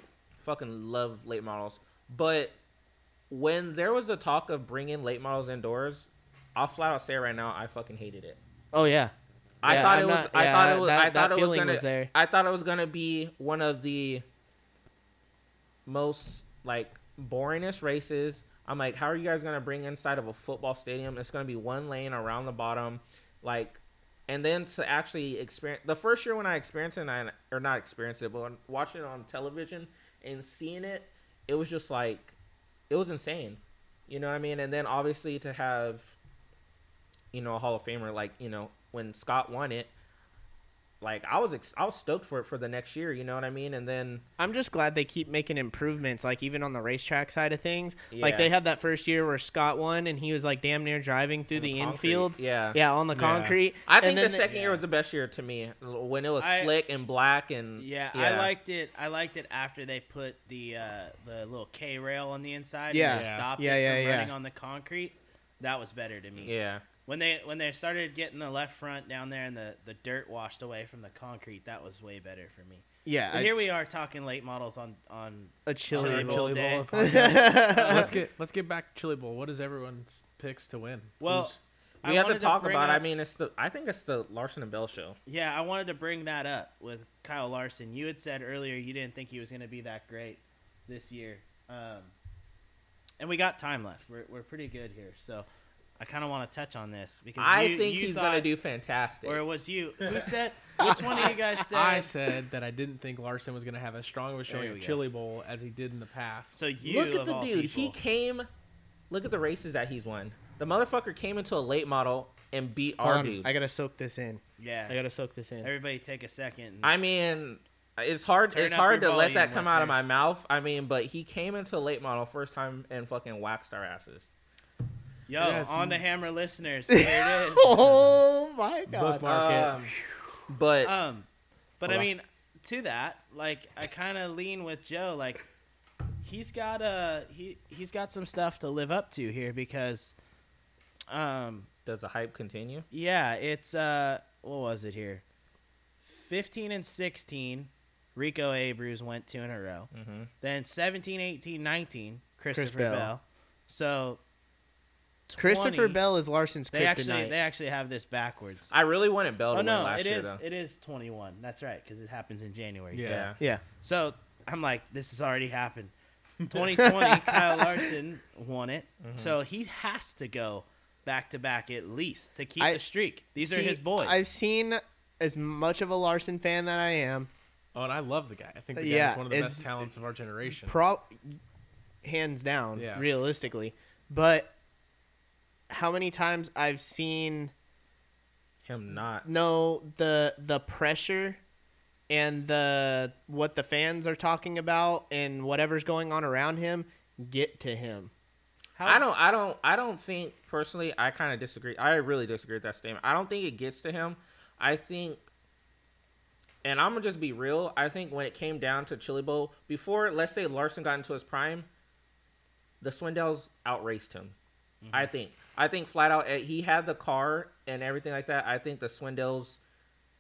fucking love late models, but when there was the talk of bringing late models indoors, I'll flat out say right now I fucking hated it. Oh yeah I Yeah, thought I'm it was not- I yeah, thought it was that- I thought it was gonna was there. I thought it was gonna be one of the most like boringest races. I'm like, how are you guys gonna bring inside of a football stadium? It's gonna be one lane around the bottom, like, and then to actually experience the first year when I experienced it, and I, or not experienced it, but watching it on television and seeing it, it was just like, it was insane. You know what I mean? And then obviously to have, you know, a Hall of Famer like you know when Scott won it, like I was ex- I was stoked for it for the next year. You know what I mean? And then I'm just glad they keep making improvements, like even on the racetrack side of things. Like they had that first year where Scott won, and he was like damn near driving through On the, the infield. yeah. yeah, on the Yeah. concrete. I And think the second yeah. year was the best year to me when it was I- slick and black and Yeah, I liked it. I liked it after they put the uh, the little K rail on the inside. Yeah. and Yeah. stopped Yeah, it yeah, from yeah. running on the concrete. That was better to me. Yeah, When they when they started getting the left front down there and the, the dirt washed away from the concrete, that was way better for me. yeah, I- here we are talking late models on on a chili, Chili bowl. Bowl Chili day. Bowl. podcast. let's get let's get back to Chili Bowl. What is everyone's picks to win? Well, Who's- I we have to talk bring about. I mean, it's the I think it's the Larson and Bell show. Yeah, I wanted to bring that up with Kyle Larson. You had said earlier you didn't think he was going to be that great this year, um, and we got time left. We're we're pretty good here, so I kind of want to touch on this because I you- think you he's thought- gonna do fantastic. Or it was you who said? Which one of you guys said? I said that I didn't think Larson was going to have as strong of a showing at. Chili Bowl as he did in the past. So you look at the all dude. He came. Look at the races that he's won. The motherfucker came into a late model and beat Hold our on, dudes. I gotta soak this in. Yeah, I gotta soak this in. everybody take a second. I mean, it's hard. Turn it's hard to let that volume, come out of my mouth. I mean, but he came into a late model first time and fucking waxed our asses. Yo, Yes. on the hammer listeners, here it is. oh my god! Bookmark it. Um, but Um, but I on. mean, to that, like, I kind of lean with Joe. Like, he's got a he he's got some stuff to live up to here because, um, Does the hype continue? Yeah, it's uh, what was it here? Fifteen and sixteen, Rico Abreu went two in a row. Mm-hmm. Then 17, 18, 19, Christopher Bell. Bell. So Christopher Bell is Larson's They actually they actually have this backwards. I really wanted Bell to oh win no, last it year is though. it is 21. That's right because it happens in January. Yeah. Yeah. yeah. So I'm like, this has already happened. 2020, Kyle Larson won it, Mm-hmm. so he has to go back to back at least to keep I- the streak. These are his boys. I've seen as much of a Larson fan that I am. Oh, and I love the guy. I think the guy Yeah, is one of the best talents of our generation. Pro, hands down, Yeah. realistically. But how many times I've seen Him not. no the the pressure and the what the fans are talking about and whatever's going on around him get to him. How- I don't. I don't. I don't think personally. I kind of disagree. I really disagree with that statement. I don't think it gets to him. I think, and I'm gonna just be real. I think when it came down to Chili Bowl, before let's say Larson got into his prime, the Swindells outraced him. Mm-hmm. I think. I think flat out eh, he had the car and everything like that. I think the Swindells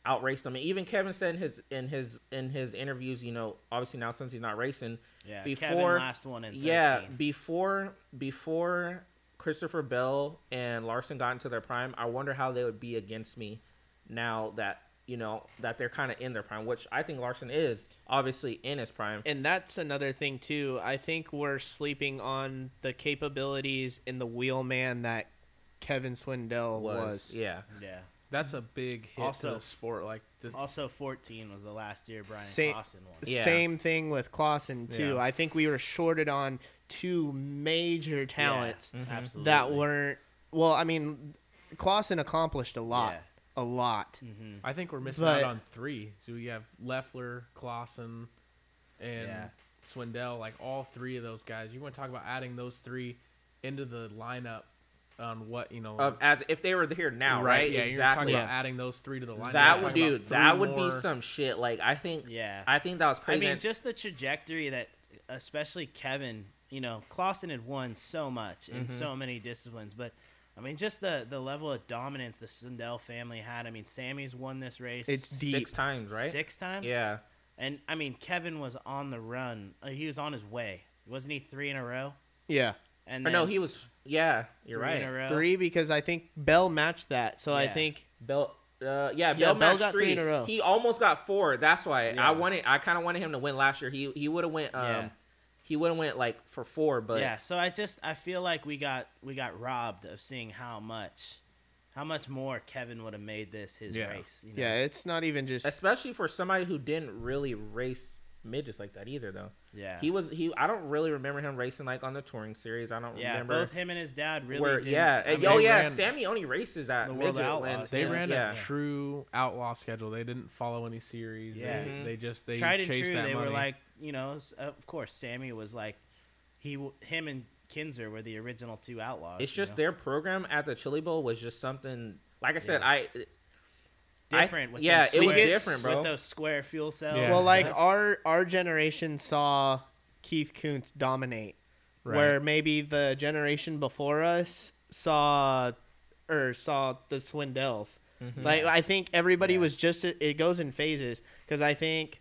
outraced him. And even Kevin said in his in his in his interviews, you know, obviously now since he's not racing, yeah, before Kevin last one in 13. yeah, before before Christopher Bell and Larson got into their prime, I wonder how they would be against me now that you know that they're kind of in their prime, which I think Larson is obviously in his prime. And that's another thing too. I think we're sleeping on the capabilities in the wheelman that Kevin Swindell was. Was, yeah, yeah. That's a big hit Also- to the sport. Like this, Also, 14 was the last year Bryan Sa- Clauson won. Yeah. Same thing with Clauson too. Yeah. I think we were shorted on two major talents Yeah, mm-hmm. absolutely. that weren't. Well, I mean, Clauson accomplished a lot, Yeah. A lot. Mhm. I think we're missing But- out on three. So we have Leffler, Clauson, and Yeah. Swindell. Like all three of those guys. You want to talk about adding those three into the lineup on what you know? of as if they were here now, right? Yeah, exactly. you're talking about adding those three to the lineup. that You're would talking do. about That three would be more- some shit. Like I think. Yeah. I think that was crazy. I crazy. mean, And- just the trajectory that, especially Kevin, you know, Clauson had won so much in Mhm. so many disciplines, but I mean, just the the level of dominance the Swindell family had. I mean, Sammy's won this race. It's deep. six times, right? Six times. Yeah. And I mean, Kevin was on the run. Uh, He was on his way. Wasn't he three in a row? Yeah, And Or then no, he was. Yeah, you're three right. In a row. three because I think Bell matched that. So I think Bell, uh, yeah, Bell, Yeah, Bell matched got three in a row. He almost got four. That's why Yeah. I wanted. I kind of wanted him to win last year. He he would have went. Um, Yeah. He would have went like for four, but yeah. So I just I feel like we got we got robbed of seeing how much, how much more Kevin would have made this his Yeah. race. You know? yeah, it's not even just. especially for somebody who didn't really race midgets like that either, though. Yeah. He was he. I don't really remember him racing like on the touring series. I don't yeah. remember. Both him and his dad really. where, didn't- yeah, I and- mean, oh yeah, ran- Sammy only races at The World midget Outlaws, when- They Yeah. ran yeah. a true outlaw schedule. They didn't follow any series. Yeah. They, Mhm. they just they tried and chased true. that They money. were like, you know, of course, Sammy was like, he, him and Kinser were the original two outlaws. It's just know? their program at the Chili Bowl was just something. Like I said, Yeah. I different. I- with yeah, them it was different, bro. With those square fuel cells. Yeah. well, like stuff. our our generation saw Keith Kunz dominate, Right. where maybe the generation before us saw or saw the Swindells. Mm-hmm. Like I think everybody Yeah. was just it goes in phases because I think s-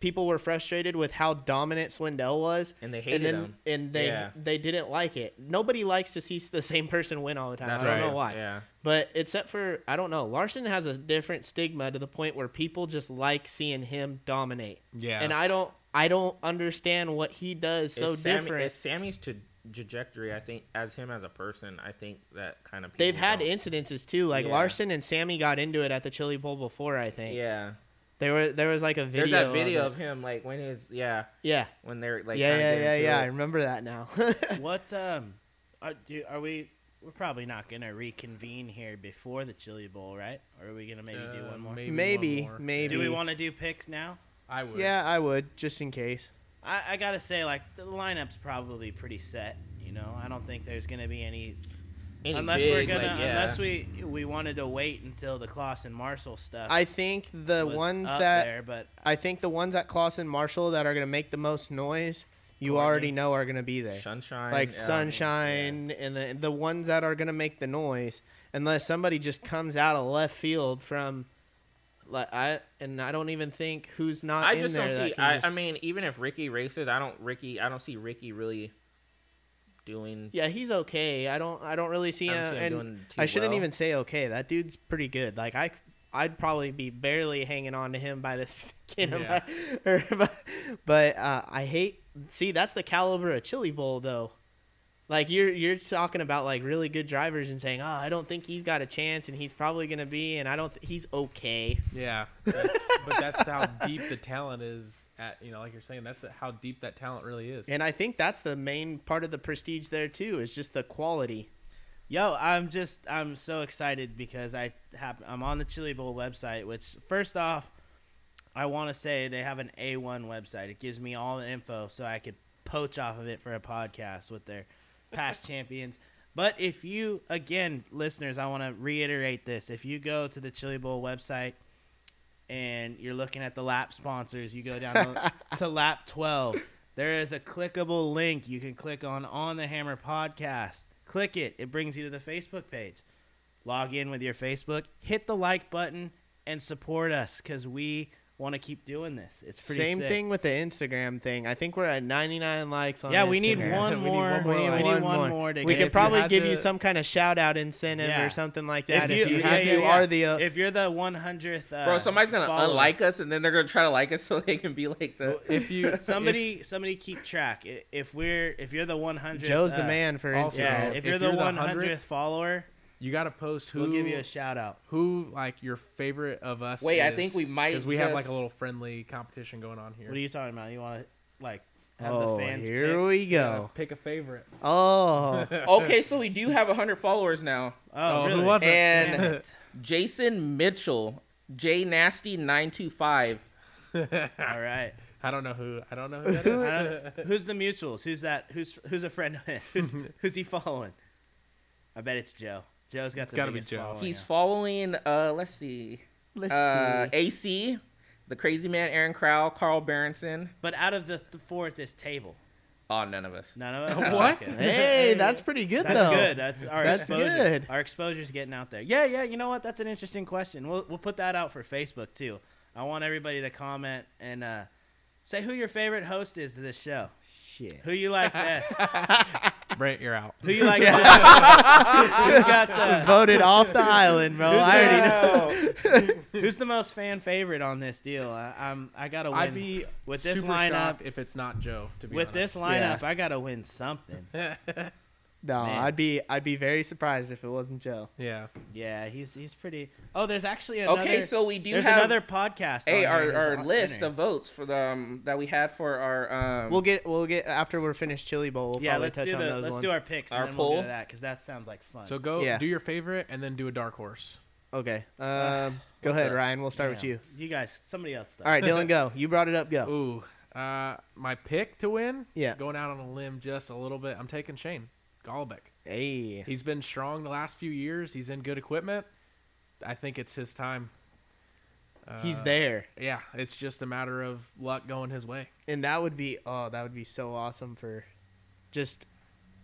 people were frustrated with how dominant Swindell was, And they hated and then, him. and they Yeah. they didn't like it. Nobody likes to see the same person win all the time. That's I don't right. know why. Yeah. But except for I don't know, Larson has a different stigma to the point where people just like seeing him dominate. Yeah. And I don't I don't understand what he does so It's Sammy- different. it's Sammy's tra- trajectory, I think, as him as a person, I think that kind of. They've had don't- incidences too. Like Yeah. Larson and Sammy got into it at the Chili Bowl before, I think. Yeah. There were there was like a video. There's that video of, of him, like when his yeah, Yeah. when they're like yeah, kinda yeah, yeah, to yeah. I remember that now. what um, are, do, are we? We're probably not gonna reconvene here before the Chili Bowl, right? Or are we gonna maybe do Uh, one more? maybe maybe, more. maybe. Do we want to do picks now? I would. Yeah, I would just in case. I, I gotta say, like the lineup's probably pretty set. You know, I don't think there's gonna be any, Any unless big, we're gonna like, yeah. unless we we wanted to wait until the Clauson Marshall stuff. I think the was ones that there, but I think the ones at Clauson Marshall that are going to make the most noise you Courtney. already know are gonna be there. Sunshine, like yeah. sunshine, and the the ones that are gonna make the noise, unless somebody just comes out of left field from. Like I and I don't even think who's not. I in just there don't see. I, just- I mean, even if Ricky races, I don't Ricky. I don't see Ricky really doing. Yeah, he's okay. I don't I don't really see I him. see him and doing too I shouldn't well. even say okay. That dude's pretty good. Like I I'd probably be barely hanging on to him by the skin of Yeah. my or, but, but uh, I hate see that's the caliber of Chili Bowl though. Like you're you're talking about like really good drivers and saying, "Oh, I don't think he's got a chance and he's probably going to be and I don't th- he's okay." Yeah, that's, but that's how deep the talent is. At you know, like you're saying, that's how deep that talent really is. And I think that's the main part of the prestige there too, is just the quality. Yo, I'm just I'm so excited because I have I'm on the Chili Bowl website. Which first off, I want to say they have an A1 website. It gives me all the info so I could poach off of it for a podcast with their past champions. But if you again, listeners, I want to reiterate this: if you go to the Chili Bowl website and you're looking at the lap sponsors, you go down to, to lap 12. There is a clickable link you can click on on the Hammer podcast. Click it, it brings you to the Facebook page. Log in with your Facebook, hit the like button, and support us because we want to keep doing this. It's pretty Same sick. thing with the Instagram thing. I think we're at 99 likes on Yeah, we need Instagram. one We need more. one more. We need one one more to We get- could if you probably had give you some kind of shout out incentive Yeah. or something like that. If, you, yeah, if yeah, you yeah. are the uh, if you're the 100th, uh, Bro, somebody's gonna follower. unlike us, and then they're gonna try to like us so they can be like the. if you somebody somebody keep track. If we're if you're the 100th, Joe's the uh, man for Instagram. Yeah, if, if you're, the you're the 100th 100th, follower, you got to post who we'll give you a shout out. who like your favorite of us. Wait, I think we might because we have like a little friendly competition going on here. What are you talking about? You want to like have oh, the fans here pick? we Yeah, go. pick a favorite. Oh, okay, so we do have hundred followers now. Oh, Oh, who was it? And. Jason Mitchell, J Nasty nine two five. All right. I don't know who. I don't know who that I is. don't- who's the mutuals? Who's that? Who's who's a friend? of who's who's he following? I bet it's Joe. Joe's got It's the gotta be biggest Joe. following, He's following. Uh, let's see. let's Uh, see. AC, the Crazy Man, Aaron Crowell, Carl Berenson. But out of the, the four at this table, Oh, none of us. none of us. What? Okay. Hey, that's pretty good though. That's though. good. That's our That's exposure. good. Our exposure's getting out there. Yeah, yeah. You know what? That's an interesting question. We'll we'll put that out for Facebook too. I want everybody to comment and uh, say who your favorite host is to this show. Shit. Who you like best? Brent, you're out. who you like best? Who's got uh, Voted off the island, bro. Who's I already the- know. who's the most fan favorite on this deal? I, I'm I gotta win I'd be with this lineup. shocked if it's not Joe. To be With honest. this lineup, I gotta win something. No, Man. I'd be I'd be very surprised if it wasn't Joe. yeah. Yeah, he's he's pretty. Oh, there's actually another. Okay, so we do there's have another podcast. Hey, our, our list winner. of votes for the um, that we had for our um. We'll get we'll get after we're finished Chili Bowl. We'll yeah, let's touch do on the those let's ones. do our picks and Our then we'll go poll? to that because that sounds like fun. So go Yeah. do your favorite and then do a dark horse. Okay. Um, go ahead, the- Ryan. We'll start with you. You guys, somebody else. Though. All right, Dylan, go. You brought it up. Go. Ooh, uh, my pick to win. Yeah. Going out on a limb just a little bit. I'm taking Shane Golobic. Hey. He's been strong the last few years. He's in good equipment. I think it's his time. He's Uh, there. Yeah, it's just a matter of luck going his way. And that would be oh, that would be so awesome for just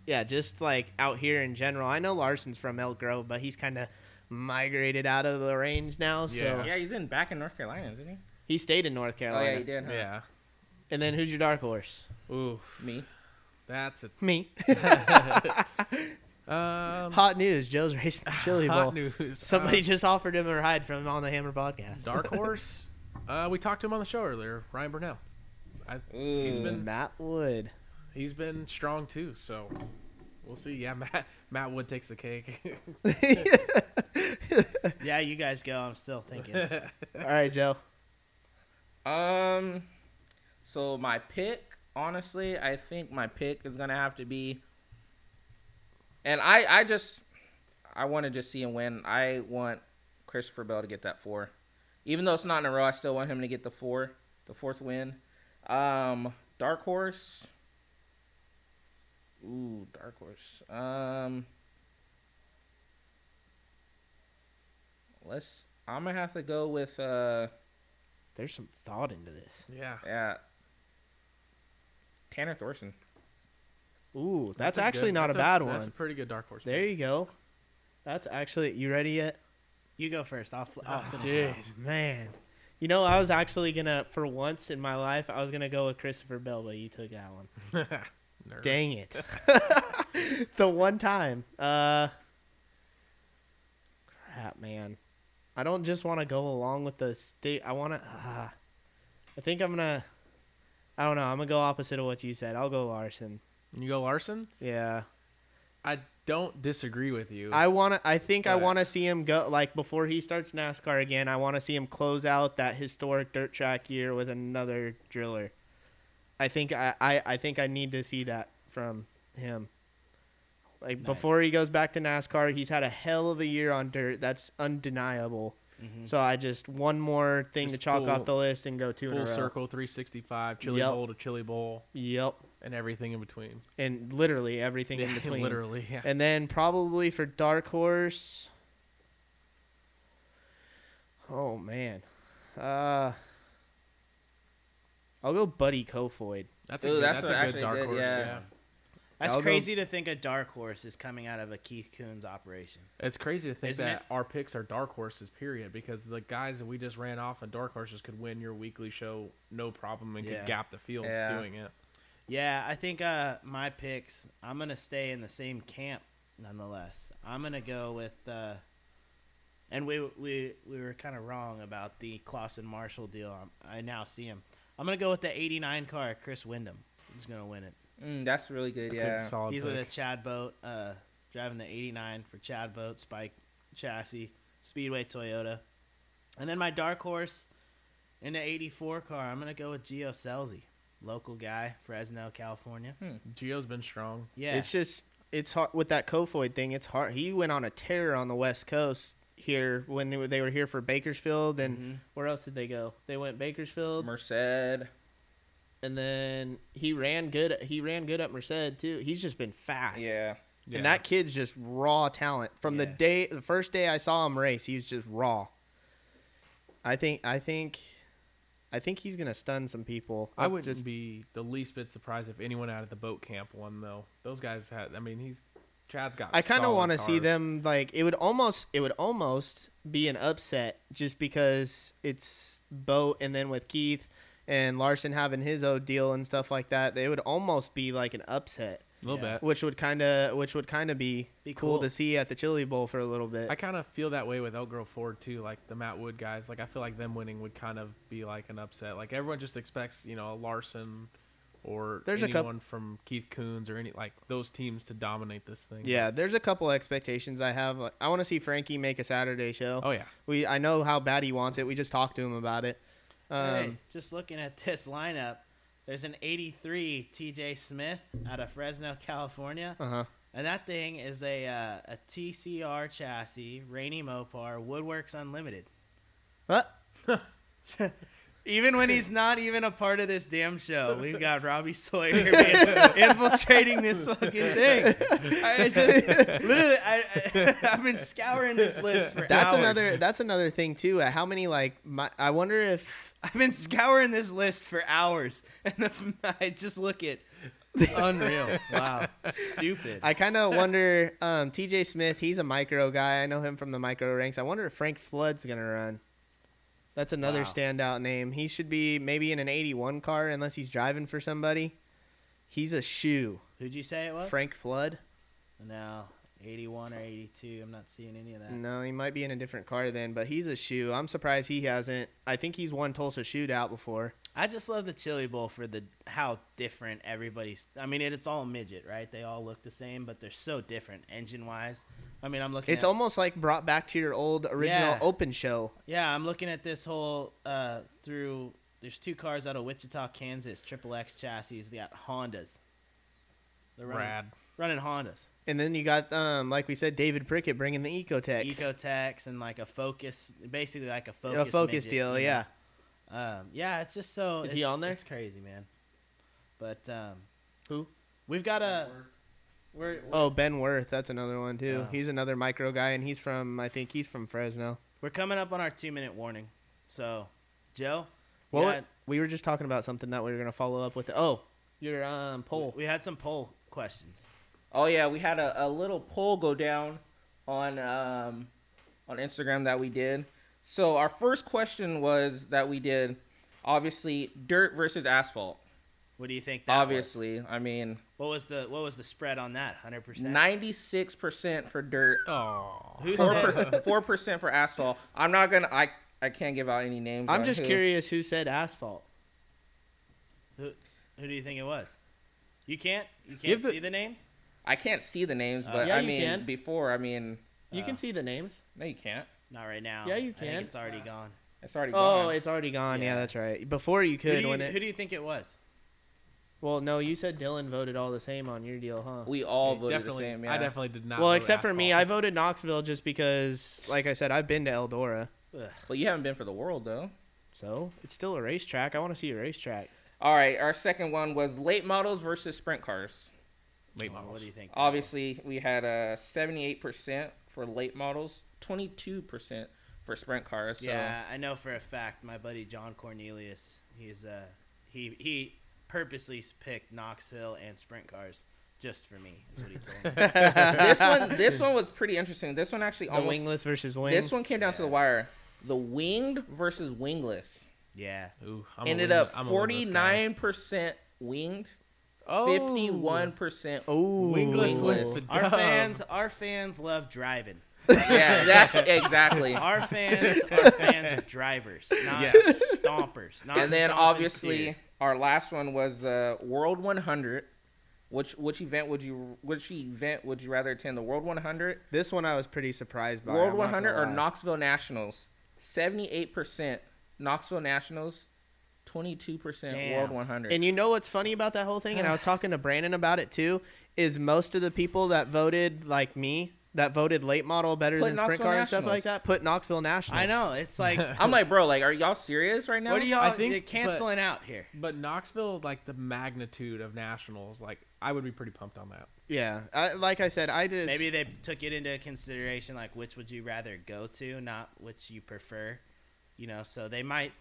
yeah, just like out here in general. I know Larson's from Elk Grove, but he's kind of migrated out of the range now, so Yeah. yeah, he's in back in North Carolina, isn't he? he stayed in North Carolina. Oh Carolina. yeah, he did. Huh? Yeah. And then who's your dark horse? Ooh, Me. That's a Me. um, Hot news: Joe's racing the Chili Bowl. hot news. Somebody Uh, just offered him a ride from on the Hammer podcast. dark horse. Uh, we talked to him on the show earlier. Ryan Bernal. I, he's Ooh. been Matt Wood. he's been strong too. So we'll see. Yeah, Matt Matt Wood takes the cake. Yeah, you guys go. I'm still thinking. All right, Joe. Um, so my pick, honestly, I think my pick is gonna have to be, and I, I just, I want to just see him win. I want Christopher Bell to get that four, even though it's not in a row. I still want him to get the four, the fourth win. Um, dark horse. Ooh, dark horse. Um, let's. I'm gonna have to go with uh. There's some thought into this. yeah. Yeah. Tanner Thorson. Ooh, that's, a actually good- not a that's bad That's a one. pretty good dark horse. There you go. That's actually you ready yet? You go first. I'll, fl- I'll Oh, finish. off. jeez, man. You know, I was actually gonna, for once in my life, I was gonna go with Christopher Bell, but you took that one. Dang it! the one time. Uh, crap, man. I don't just want to go along with the state. I want to. Uh, I think I'm gonna. I don't know. I'm gonna go opposite of what you said. I'll go Larson. You go Larson. Yeah. I don't disagree with you. I want to. I think I want to see him go like before he starts NASCAR again. I want to see him close out that historic dirt track year with another driller. I think I, I, I think I need to see that from him. Like Nice. before he goes back to NASCAR, he's had a hell of a year on dirt. That's undeniable. Mhm. So I just one more thing Just to chalk full- off the list and go two in a Full row. circle, 365, chili Yep. bowl to chili bowl, Yep, and everything in between. and literally everything in Yeah, between. literally, yeah. And then probably for Dark Horse. Oh man, uh, I'll go Buddy Kofoid. That's a Ooh, good, that's that's, a- a good dark good, horse. yeah. Yeah. That's I'll go- crazy to think a dark horse is coming out of a Keith Kunz operation. It's crazy to think Isn't that it? our picks are dark horses, period, because the guys that we just ran off and dark horses could win your weekly show no problem and Yeah. could gap the field Yeah. doing it. Yeah, I think uh, my picks. I'm gonna stay in the same camp, nonetheless. I'm gonna go with, uh, and we we we were kind of wrong about the Clauson Marshall deal. I'm, I now see him. I'm gonna go with the '89 car, Chris Windom. He's gonna win it. Mm, that's really good. That's yeah. a solid He's pick. with a Chad Boat, uh, driving the '89 for Chad Boat Spike chassis, Speedway Toyota, and then my dark horse in the '84 car. I'm gonna go with Gio Scelzi, local guy, Fresno, California. Gio's been strong. Yeah, It's just it's hard with that Kofoid thing. It's hard. He went on a tear on the West Coast here when they were, they were here for Bakersfield, and Mhm. where else did they go? They went Bakersfield, Merced. And then he ran good. He ran good at Merced too. He's just been fast. Yeah. Yeah. And that kid's just raw talent. From the day, the first day I saw him race, he was just raw. I think, I think, I think he's gonna stun some people. I wouldn't just be the least bit surprised if anyone out of the boat camp won, though. Those guys had. I mean, he's Chad's got. I kind of solid want to see them like it would almost, it would almost be an upset just because it's boat, and then with Keith and Larson having his own deal and stuff like that, they would almost be like an upset, a little Yeah. bit. which would kind of, which would kind of be, Be cool. cool. to see at the Chili Bowl for a little bit. I kind of feel that way with Elk Grove Ford too, like the Matt Wood guys. Like I feel like them winning would kind of be like an upset. Like everyone just expects, you know, a Larson or There's a coup- anyone from Keith Kunz or any like those teams to dominate this thing. Yeah, there's a couple expectations I have. I want to see Frankie make a Saturday show. Oh yeah. We I know how bad he wants it. We just talked to him about it. Um, Hey, just looking at this lineup, there's an '83 TJ Smith out of Fresno, California, Uh huh. and that thing is a uh, a TCR chassis, Rainy Mopar, Woodworks Unlimited. What? Even when he's not even a part of this damn show, we've got Robbie Sawyer infiltrating this fucking thing. I just literally, I, I, I've been scouring this list for That's hours. another. That's another thing too. Uh, How many like? My, I wonder if I've been scouring this list for hours, and the, I just look at the unreal. Wow, stupid. I kind of wonder. Um, T.J. Smith, he's a micro guy. I know him from the micro ranks. I wonder if Frank Flood's gonna run. That's another Wow. standout name. He should be maybe in an 81 car unless he's driving for somebody. He's a shoe. Who'd you say it was? Frank Flood. No, 81 or 82. I'm not seeing any of that. No, he might be in a different car then, but he's a shoe. I'm surprised he hasn't. I think he's won Tulsa shootout before. I just love the Chili Bowl for the how different everybody's. I mean, it, it's all midget, right? They all look the same, but they're so different engine wise. I mean, I'm looking. It's at, almost like brought back to your old original Yeah. open show. Yeah, I'm looking at this whole uh, through. There's two cars out of Wichita, Kansas, Triple X chassis. They got Hondas. They're running, Rad. running Hondas, And then you got, um, like we said, David Prickett bringing the Ecotecs. Ecotecs, and like a Focus, basically like a Focus. a Focus midget, deal, you yeah. Um, yeah, it's just so. Is he on there? It's crazy, man. But um, Who? We've got a. We're, Oh, Ben Worth, that's another one too. Yeah. He's another micro guy, and he's from, I think he's from Fresno. We're coming up on our two minute warning. So, Joe, Well, yeah, we were just talking about something that we were gonna follow up with. Oh, Your um poll. We had some poll questions. Oh yeah, we had a, a little poll go down on um, on Instagram that we did. So our first question was that we did, obviously, dirt versus asphalt. What do you think? That was? Obviously, I mean, What was the what was the spread on that? Hundred percent. ninety six percent for dirt, Oh, Who four said? four percent for asphalt. I'm not gonna. I I can't give out any names. I'm just who. curious who said asphalt. Who, who do you think it was? You can't. You can't Give the- see the names. I can't see the names, Uh, but Yeah, I you mean, can. before, I mean, You Uh, can see the names. no, you can't. Not right now. Yeah, you I can. think it's already gone. It's already gone. Oh, it's already gone. Yeah. Yeah. that's right. Before you Who could do you, when who it. do you think it was? Well, no, you said Dylan voted all the same on your deal, huh? we all Yeah, voted definitely. the same. Yeah. I definitely did not. well, vote except for me, I asphalt. voted Knoxville just because, like I said, I've been to Eldora, Ugh. But you haven't been for the world though. so it's still a racetrack. I want to see a racetrack. All right, our second one was late models versus sprint cars. Late Oh, models. What do you think? Obviously, we had uh, 78% for late models, 22% for sprint cars. So Yeah, I know for a fact. My buddy John Cornelius, he's uh, he he purposely picked Knoxville and sprint cars just for me. Is what he told me. this one, this one was pretty interesting. This one actually The almost. wingless versus wing. This one came down to the wire. The winged versus wingless yeah. Ooh, I'm a ended wing- up I'm a wingless guy. 49% winged, Oh, 51% Oh, wingless wingless. Our fans, our fans love driving. Yeah, that's exactly. Our fans are fans of drivers, not Yes. stompers. Not and then obviously steer. our last one was uh, World 100. Which which event would you which event would you rather attend? The World 100, This one I was pretty surprised by. World I'm 100, or. Knoxville Nationals? 78% Knoxville Nationals, 22% World 100. And you know what's funny about that whole thing? And I was talking to Brandon about it too. Is most of the people that voted like me, that voted late model better Put than sprint Knoxville car and stuff Nationals. like that, put Knoxville Nationals. I know it's like, I'm like, bro, like, are y'all serious right now? what are y'all I think- you're canceling out here? But Knoxville, like the magnitude of nationals, like I would be pretty pumped on that. Yeah, I, like I said, I just Maybe they took it into consideration, like which would you rather go to, not which you prefer. You know, so they might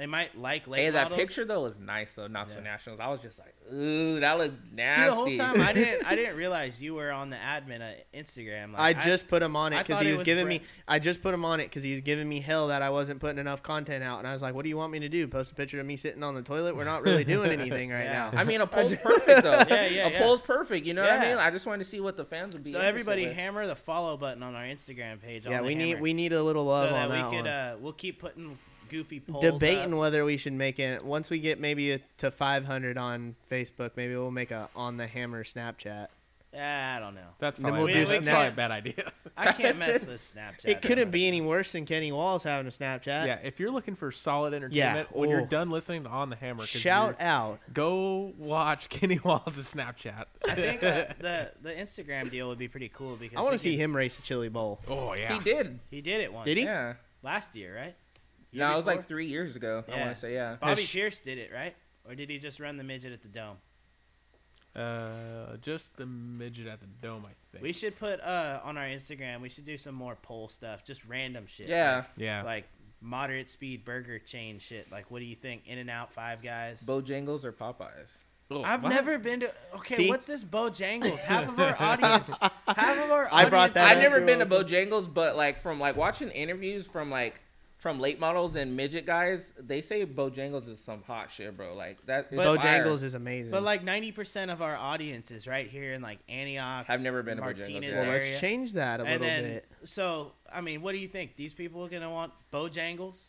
they might like late Hey, that models. picture though was nice though, Knoxville Yeah. Nationals. I was just like, ooh, that looked nasty. See, the whole time I didn't I didn't realize you were on the admin at Instagram. I Like, just put him on it because he it was, was giving Brett. me. I just put him on it because he was giving me hell that I wasn't putting enough content out, and I was like, "What do you want me to do? Post a picture of me sitting on the toilet? We're not really doing anything right Yeah. now." I mean, a poll's perfect though. Yeah, yeah, A yeah. poll's perfect. You know what I mean? I just wanted to see what the fans would be. so everybody with. hammer the follow button on our Instagram page. yeah, on the we need we need a little love so that on we could one. uh we'll keep putting goofy polls Debating up. whether we should make it once we get maybe a, to 500 on Facebook. Maybe we'll make a on the hammer Snapchat. Ah, I don't know. That's probably, we'll do that's Snap- probably a bad idea. I can't mess with Snapchat. It couldn't be any worse than Kenny Walls having a Snapchat. yeah, if you're looking for solid entertainment, when oh. you're done listening to On the Hammer, Shout out. Go watch Kenny Walls' Snapchat. I think uh, the the Instagram deal would be pretty cool because I want to see could- him race the Chili Bowl. oh yeah, He did. He did it once. Did he? Yeah. Last year, right? Year No, it was like three years ago. I want to say yeah. Bobby Has- Pierce did it, right? Or did he just run the midget at the dome? Uh, just the midget at the dome, I think. We should put uh on our Instagram. We should do some more poll stuff, just random shit. Yeah. yeah. Like, like moderate speed burger chain shit. Like, what do you think? In and Out, Five Guys. Bojangles or Popeyes? Oh, I've what? never been to. Okay, See? what's this Bojangles? Half of our audience. half of our. I brought audience that I've never been to Bojangles, but like from like watching interviews from like from late models and midget guys, they say Bojangles is some hot shit, bro. Like that. is fire. Bojangles is amazing. But like ninety percent of our audience is right here in like Antioch. I've never been to Bojangles. Martinez yeah. well, let's change that a and little then, bit. so I mean, what do you think? These people are gonna want Bojangles?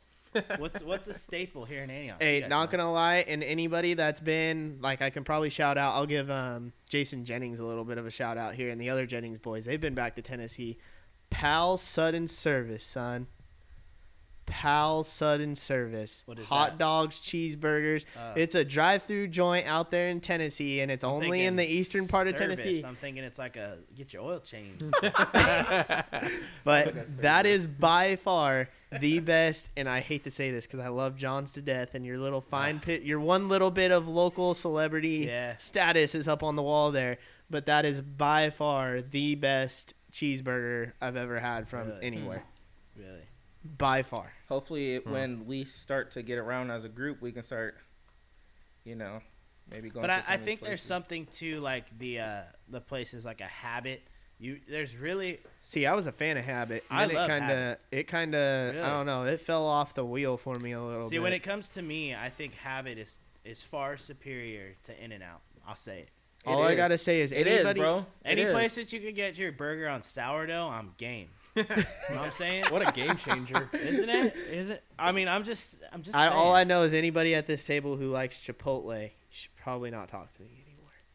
what's what's a staple here in Antioch? You Hey, not know. gonna lie, and anybody that's been like, I can probably shout out. I'll give um, Jason Jennings a little bit of a shout out here, and the other Jennings boys. They've been back to Tennessee. Pal Sudden Service, son. Pal Sudden Service. What is Hot that? dogs, cheeseburgers. Uh, it's a drive-through joint out there in Tennessee, and it's I'm only in the eastern part of. Tennessee. I'm thinking it's like a get your oil changed. But that is by far the best, and I hate to say this because I love Johns to death, and your little fine pit, your one little bit of local celebrity Yeah. status is up on the wall there. But that is by far the best cheeseburger I've ever had from Really? anywhere. really. By far. Hopefully, when we start to get around as a group, we can start, you know, maybe going. But to I, some I of these think there's something to like the uh, the places like a habit. You there's really See, I was a fan of Habit. I Then love it kind Habit. of, it kind of, Really? I don't know, it fell off the wheel for me a little bit. see bit. when it comes to me, I think habit is is far superior to In and Out. I'll say it. All I gotta say is It is, anybody, bro. It Any is. place that you can get your burger on sourdough, I'm game. you know what I'm saying? What a game changer. Isn't it? Is it? I mean, I'm just, I'm just. I, saying. all I know is anybody at this table who likes Chipotle should probably not talk to me anymore.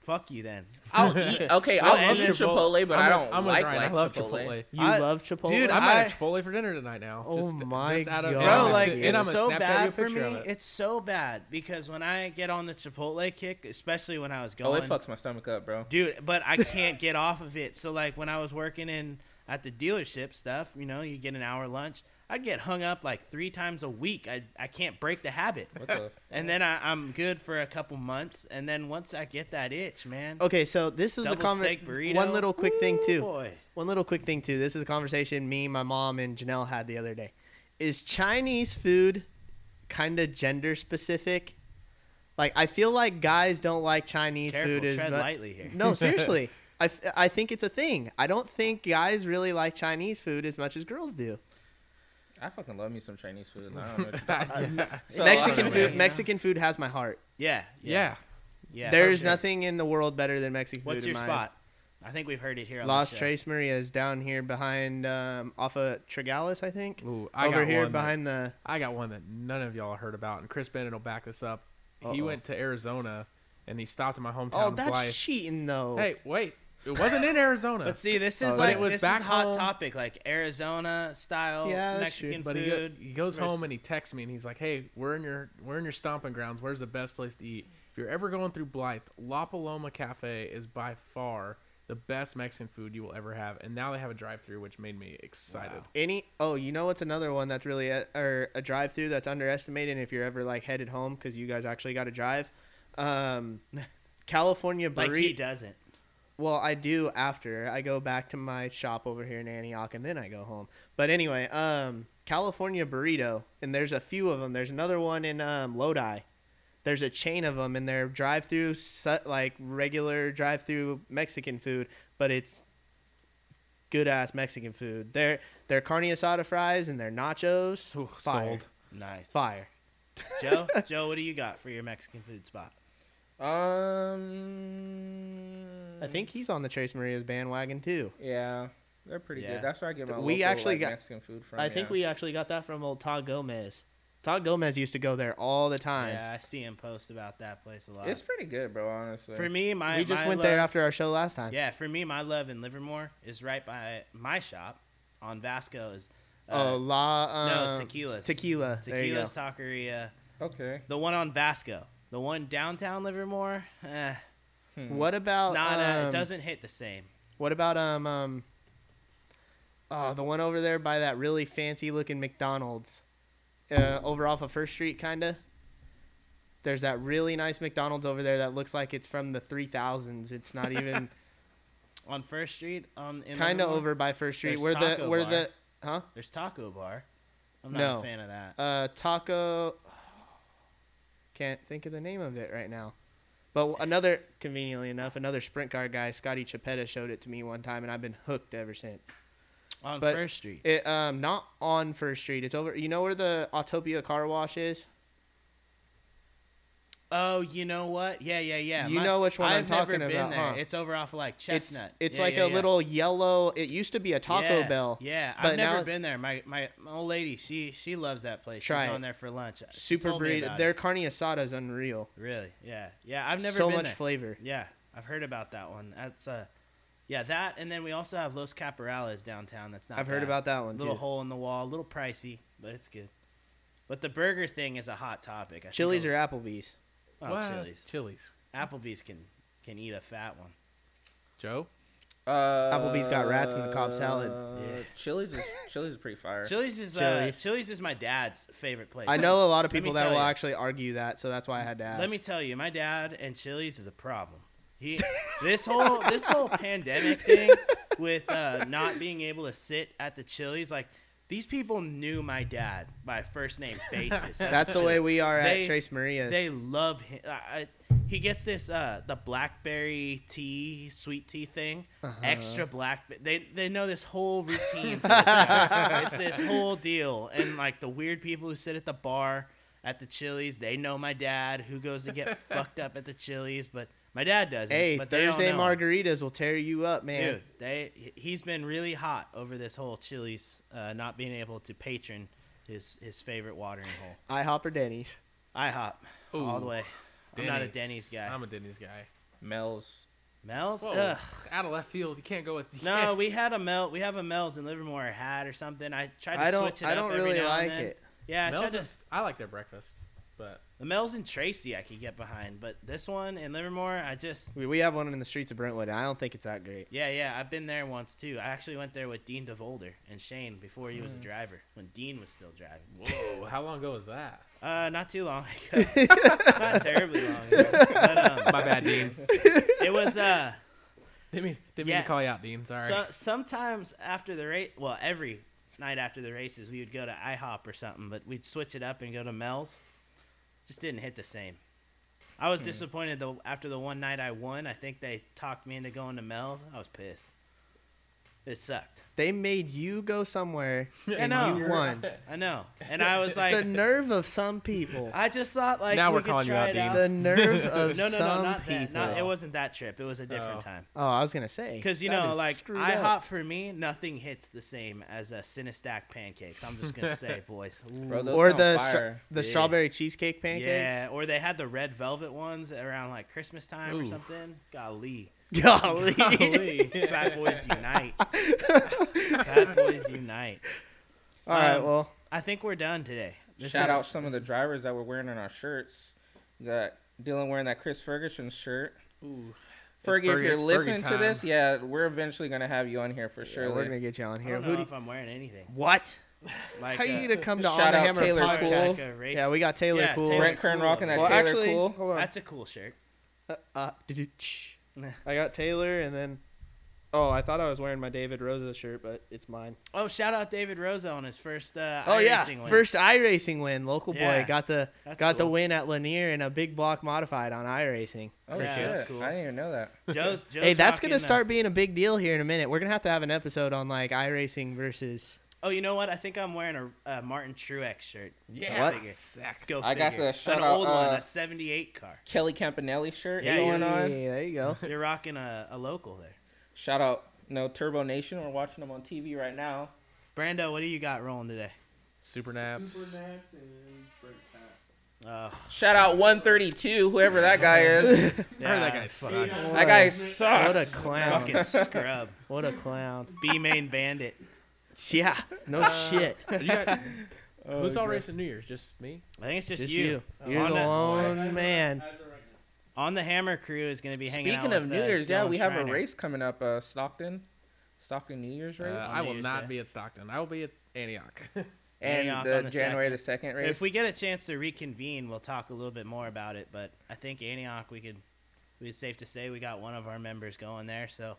Fuck you then. I'll eat. Okay, Well, I'll and eat there's Chipotle, but I'm I don't I'm like like I love Chipotle. Chipotle. You I- love Chipotle, dude, I might I- have Chipotle for dinner tonight now. Oh just, my just out of, God. Bro, like s- and it's I'm so Snapchat you a bad for me. it. It's so bad because when I get on the Chipotle kick, especially when I was going, Oh, it fucks my stomach up, bro. dude. But I can't get off of it. So like when I was working in at the dealership stuff, you know, you get an hour lunch. I'd get hung up like three times a week. I I can't break the habit. What the? And then I, I'm good for a couple months, and then once I get that itch, man. Okay, so this is a comment. One little quick thing too. Boy. One little quick thing too. This is a conversation me, my mom, and Janelle had the other day. Is Chinese food kind of gender specific? Like I feel like guys don't like Chinese Careful, food as tread much. lightly here. No, seriously. I, f- I think it's a thing. I don't think guys really like Chinese food as much as girls do. I fucking love me some Chinese food. I don't know. what you're talking about. So, Mexican food. man. Mexican food has my heart. Yeah, Yeah. yeah. There's sure. nothing in the world better than Mexican food. What's your spot? I think we've heard it here. On Las the show. Tres Marias down here behind, um, off of Tregalis, I think. Ooh, I Over got here one that- behind the. I got one that none of y'all heard about, and Chris Bennett will back this up. He Uh-oh. went to Arizona, and he stopped in my hometown Oh, that's Blythe. cheating though. Hey, wait! It wasn't in Arizona. But see, this Oh, is but like was this back is hot home. topic, like Arizona style Yeah, that's true. Mexican But he, go- food. he goes versus- home and he texts me and he's like, "Hey, we're in your we're in your stomping grounds. Where's the best place to eat? If you're ever going through Blythe, La Paloma Cafe is by far the best Mexican food you will ever have. And now they have a drive-through, which made me excited. Any? Oh, you know what's another one that's really a, or a drive-through that's underestimated. If you're ever like headed home because you guys actually got to drive, um, California like he doesn't. Well, I do after I go back to my shop over here in Antioch, and then I go home. But anyway, um, California burrito, and there's a few of them. There's another one in um, Lodi. There's a chain of them, and they're drive-through, like regular drive-through Mexican food, but it's good ass Mexican food. They're they're carne asada fries and they're nachos. Ooh, Fire. sold. Nice. Fire. Joe, Joe, what do you got for your Mexican food spot? Um, I think he's on the Tres Maria's bandwagon too. Yeah, they're pretty Yeah. good. That's where I get my We local, actually like, got- Mexican food from. I think we actually got that from old Todd Gomez. Todd Gomez used to go there all the time. Yeah, I see him post about that place a lot. It's pretty good, bro. Honestly. for me, my we just my went love, there after our show last time. Yeah, for me, my love in Livermore is right by my shop on Vasco. Is uh, oh, La. no Um, tequilas. Tequila. There. Tequila's Taqueria. Okay. The one on Vasco. The one downtown Livermore. Eh, Hmm. What it's about? not. uh, um, it doesn't hit the same. What about um um? Oh, the one over there by that really fancy looking McDonald's, uh, over off of First Street, kinda. There's that really nice McDonald's over there that looks like it's from the 3000s. It's not even On First Street, on in kind of over by First Street There's where the where Bar. the huh There's Taco Bar. I'm not No. a fan of that. uh taco. Can't think of the name of it right now. But another, conveniently enough, another sprint car guy, Scotty Chapetta, showed it to me one time, and I've been hooked ever since. on but First Street. It um not on First Street. It's over. You know where the Autopia car wash is? Oh, you know what? Yeah, yeah, yeah. You know which one I'm I've never talking been about, there. huh? It's over off of like Chestnut. It's it's Yeah, like yeah, a yeah. little yellow. It used to be a Taco Bell. Yeah, I've never been there. My, my my old lady, she she loves that place. Try She's it. gone there for lunch. Super burrito. Their it. carne asada is unreal. Really? Yeah, yeah. I've never so much there. flavor. Yeah, I've heard about that one. That's uh, yeah, that and then we also have Los Caporales downtown. That's not. I've heard about that one Little too. hole in the wall, a little pricey, but it's good. But the burger thing is a hot topic. I Chili's or Applebee's? Oh, What? Chili's. Chili's. Applebee's can can eat a fat one. Joe. Uh, Applebee's got rats in the Cobb salad. Yeah. Chili's is Chili's is pretty fire. Chili's is Chili's. Uh, Chili's is my dad's favorite place. I know a lot of people that will you. actually argue that, so that's why I had to ask. Let me tell you, my dad and Chili's is a problem. He this whole this whole pandemic thing with uh, not being able to sit at the Chili's, like these people knew my dad by first name basis. That's the way we are They- at Tres Maria's. They love him. I, I- he gets this uh the blackberry tea, sweet tea thing, Uh-huh. extra black. They they know this whole routine. For this it's this whole deal, and like the weird people who sit at the bar at the Chili's, they know my dad who goes to get fucked up at the Chili's, but my dad doesn't. Hey, but Thursday know him. margaritas will tear you up, man. Dude, they he's been really hot over this whole Chili's uh, not being able to patron his his favorite watering hole. IHOP or Denny's? IHOP all the way. I'm not a Denny's guy. I'm a Denny's guy. Mel's. Mel's? Whoa, Ugh. out of left field. You can't go with. you No, can't- we had a Mel. We have a Mel's in Livermore or had or something. I tried to I don't. switch it I up I don't every really now and like then. it. Yeah, I Mel's tried to. is- I like their breakfast, but The Mel's in Tracy I could get behind, but this one in Livermore, I just. We, we have one in the streets of Brentwood. And I don't think it's that great. Yeah, yeah, I've been there once too. I actually went there with Dean DeVolder and Shane before he was a driver, when Dean was still driving. whoa, how long ago was that? Uh, not too long ago. not terribly long ago. But, um, My bad, Dean. It was uh, Didn't mean, didn't mean to call you out, Dean. Sorry. so, sometimes after the race, well, every night after the races, we would go to IHOP or something, but we'd switch it up and go to Mel's. Just didn't hit the same. I Hmm. was disappointed though. After the one night I won, I think they talked me into going to Mel's. I was pissed. It sucked. They made you go somewhere I and know. you won. I know, and I was like, the nerve of some people. I just thought like Now we we're could calling you try out, it Dean. The nerve of no, no, some no, not people. that. Not, it wasn't that trip. It was a different Oh. time. Oh, I was gonna say. Because you that know, is like screwed IHOP for me, nothing hits the same as a Cinn-A-Stack pancakes. I'm just gonna say, boys. Bro, those or sound the stra- fire. the Yeah. strawberry cheesecake pancakes. Yeah, or they had the red velvet ones around like Christmas time or Ooh. something. Golly, Golly. Golly. Fat Boys Unite. Fat Boys Unite. All right. Um, Well, I think we're done today. This Shout is- out some of the drivers that were wearing on our shirts. You got Dylan wearing that Chris Ferguson shirt. Ooh. Fergie, Fergie- if you're listening to this, yeah, we're eventually gonna have you on here for yeah, sure. we're gonna get you on I here. don't Who know do if I'm wearing anything. what? Like How uh, you gonna come to Shout On the out Hammer Taylor podcast? Cool. like race- Yeah, we got Taylor Yeah, Cool. Taylor Brent Kern Cool. rocking that well, Taylor actually, Cool. hold on. That's a cool shirt. Uh, uh, do-do-tsh. I got Taylor, and then. Oh, I thought I was wearing my David Rosa shirt, but it's mine. Oh, shout out David Rosa on his first uh, Oh yeah, iRacing win. first iRacing win. Local boy Yeah, got the that's got the win at Lanier in a big block modified on iRacing. Oh Yeah, shit! that's cool. I didn't even know that. Joe's, Joe's hey, that's gonna the- start being a big deal here in a minute. We're gonna have to have an episode on like iRacing versus. Oh, you know what? I think I'm wearing a, a Martin Truex shirt. Yeah. What? Figure. Sick. Go I got the shout An out, old one, uh, a '78 car. Kelly Campanelli shirt Yeah, going yeah, on. Hey, there you go. You're rocking a, a local there. Shout out, no Turbo Nation. We're watching them on TV right now. Brando, what do you got rolling today? Super naps. Super Nats and Brent Pat. Uh, Shout out 132, whoever that guy is. I heard that guy sucks. that guy sucks. What a clown! fucking scrub. What a clown! B main bandit. Yeah, no Uh, shit. You got, Oh, who's all God. racing New Year's? Just me? I think it's just, Just you. you. You're On the the- lone As man. as of right now. On the Hammer crew is going to be hanging out Speaking of with, New uh, Year's, yeah, Dylan we have a race coming up, uh, Stockton. Stockton New Year's race. Uh, I will New Year's not Day. be at Stockton. I will be at Antioch. and Antioch the on the January second. the second race. If we get a chance to reconvene, we'll talk a little bit more about it. But I think Antioch, we could. It's safe to say we got one of our members going there. So if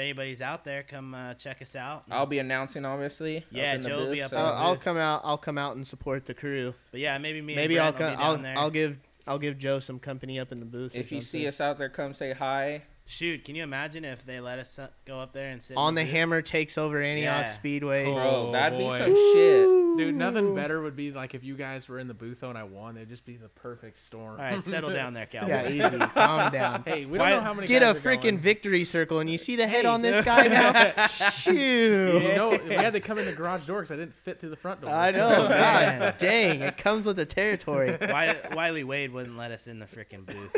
anybody's out there, come uh, check us out. I'll be announcing, obviously. Yeah, Joe will be up so- I'll, I'll come out. I'll come out and support the crew. But yeah, maybe me. Maybe and I'll come. I'll, there. I'll give I'll give Joe some company up in the booth. If you see us out there, come say hi. Shoot, can you imagine if they let us uh, go up there and sit on the booth? hammer takes over Antioch Yeah. Speedway. Cool. Bro, Oh, that'd boy. be some shit. Dude, nothing better would be like if you guys were in the booth and I won. It'd just be the perfect storm. All right, settle down there, Cowboy. Yeah, easy. Calm down. Hey, we don't know how many Get guys a are freaking going. victory circle, and you see the head Hey. on this guy now. Shoot. You know, we had to come in the garage door because I didn't fit through the front door. I know. Man. God dang, it comes with the territory. Wiley, Wiley Wade wouldn't let us in the freaking booth.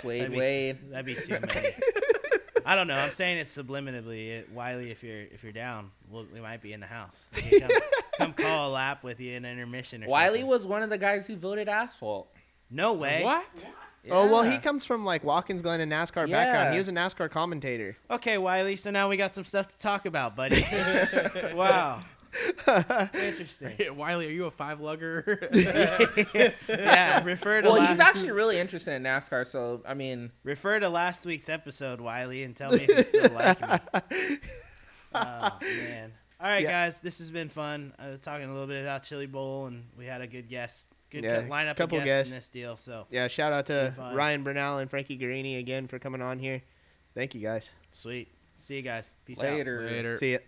Swade That'd be, Wade. that'd be too many. I don't know. I'm saying it subliminally. It, Wiley, if you're if you're down, we'll, we might be in the house. We Come, come call a lap with you in intermission. Or Wiley something. was one of the guys who voted asphalt. no way. What? Oh well, he comes from like Watkins Glen and NASCAR Yeah. background. He was a NASCAR commentator. Okay, Wiley. So now we got some stuff to talk about, buddy. wow. Interesting. Wiley, are you a five lugger? Yeah. Refer to Well, last, he's actually really interested in NASCAR, so I mean, refer to last week's episode, Wiley, and tell me if you still like me. Oh man. All right, Yeah. guys. This has been fun. Uh, talking a little bit about Chili Bowl, and we had a good guest good Yeah, lineup couple of guests, guests. in this deal. So Yeah, shout out to. Ryan Bernal and Frankie Guarini again for coming on here. Thank you guys. sweet. See you guys. Peace out. Later. Later. See ya.